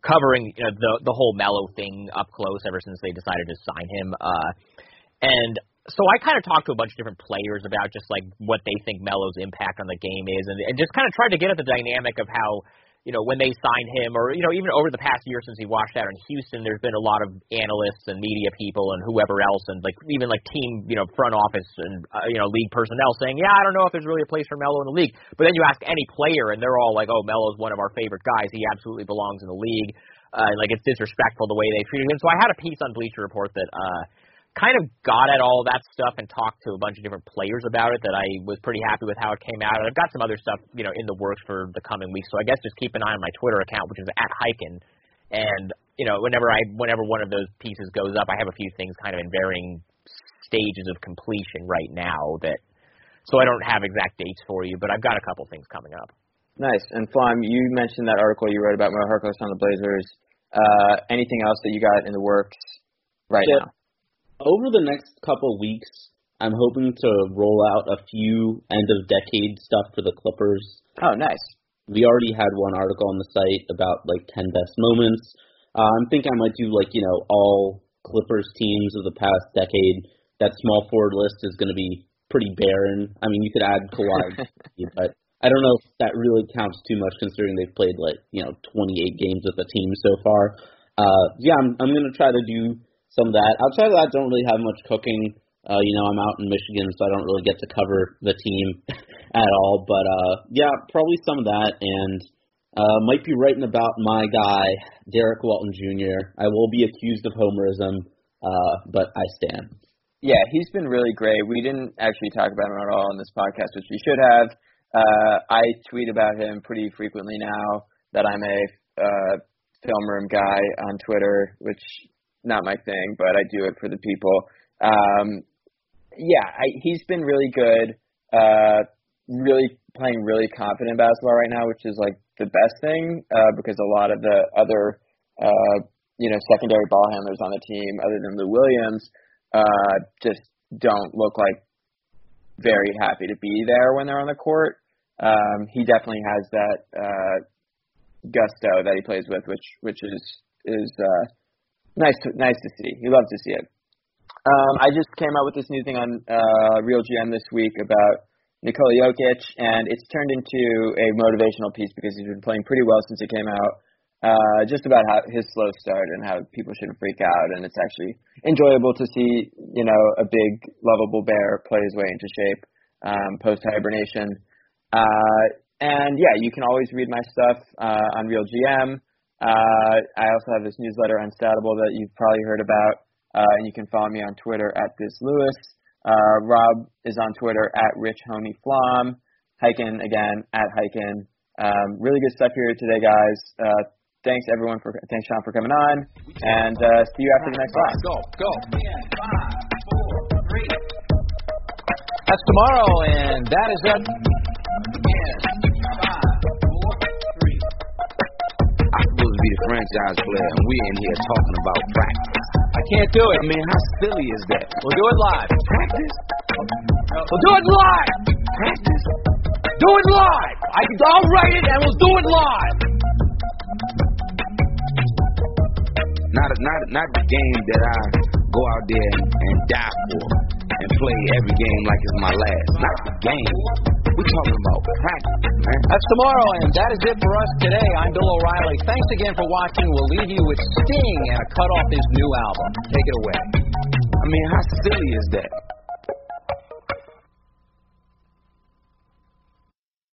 covering you know, the the whole Melo thing up close ever since they decided to sign him. Uh, and so I kind of talked to a bunch of different players about just like what they think Melo's impact on the game is, and, and just kind of tried to get at the dynamic of how you know, when they signed him, or you know, even over the past year since he washed out in Houston, there's been a lot of analysts and media people and whoever else, and like even like team, you know, front office and uh, you know, league personnel saying, yeah, I don't know if there's really a place for Melo in the league. But then you ask any player, and they're all like, oh, Melo's one of our favorite guys. He absolutely belongs in the league. Uh, like it's disrespectful the way they treated him. So I had a piece on Bleacher Report that. uh kind of got at all that stuff and talked to a bunch of different players about it that I was pretty happy with how it came out. And I've got some other stuff, you know, in the works for the coming weeks. So I guess just keep an eye on my Twitter account, which is at Highkin. And, you know, whenever I whenever one of those pieces goes up, I have a few things kind of in varying stages of completion right now that so I don't have exact dates for you, but I've got a couple things coming up. Nice. And Flom, you mentioned that article you wrote about Mo Harkless on the Blazers. Uh, anything else that you got in the works right Yeah. now? Over the next couple weeks, I'm hoping to roll out a few end of decade stuff for the Clippers. Oh, nice. We already had one article on the site about like 10 best moments. Uh, I'm thinking I might do like, you know, all Clippers teams of the past decade. That small forward list is going to be pretty barren. I mean, you could add Kawhi, but I don't know if that really counts too much considering they've played like, you know, 28 games with the team so far. Uh, yeah, I'm, I'm going to try to do some of that. Outside of that, I don't really have much cooking. Uh, you know, I'm out in Michigan, so I don't really get to cover the team at all. But uh, yeah, probably some of that, and uh, might be writing about my guy Derrick Walton Jr. I will be accused of homerism, uh, but I stand. Yeah, he's been really great. We didn't actually talk about him at all on this podcast, which we should have. Uh, I tweet about him pretty frequently now that I'm a uh, film room guy on Twitter, which not my thing, but I do it for the people. Um, yeah, I, he's been really good. Uh, really playing really confident basketball right now, which is like the best thing uh, because a lot of the other uh, you know secondary ball handlers on the team, other than Lou Williams, uh, just don't look like very happy to be there when they're on the court. Um, he definitely has that uh, gusto that he plays with, which which is is uh, nice to nice to see. You love to see it. Um, I just came out with this new thing on uh, Real GM this week about Nikola Jokic, and it's turned into a motivational piece because he's been playing pretty well since it came out. Uh, just about how his slow start and how people shouldn't freak out, and it's actually enjoyable to see, you know, a big lovable bear play his way into shape um, post hibernation. Uh, and yeah, you can always read my stuff uh, on Real GM. Uh, I also have this newsletter, Unstatable, that you've probably heard about, uh, and you can follow me on Twitter at this Lewis. Uh, Rob is on Twitter at Rich Homie Flom. Highkin again at Highkin. Um, really good stuff here today, guys. Uh, thanks everyone for thanks Sean for coming on, and uh, see you after the next round. Go, go. That's tomorrow, and that is it. Be the franchise player, and we're in here talking about practice. I can't do it. I mean, how silly is that? We'll do it live. Practice? We'll do it live. Practice? Do it live. I can, I'll write it, and we'll do it live. Not, not, not the game that I go out there and die for and play every game like it's my last. Not the game. We're talking about practice, man. That's tomorrow, and that is it for us today. I'm Bill O'Reilly. Thanks again for watching. We'll leave you with Sting and a cut off his new album. Take it away. I mean, how silly is that?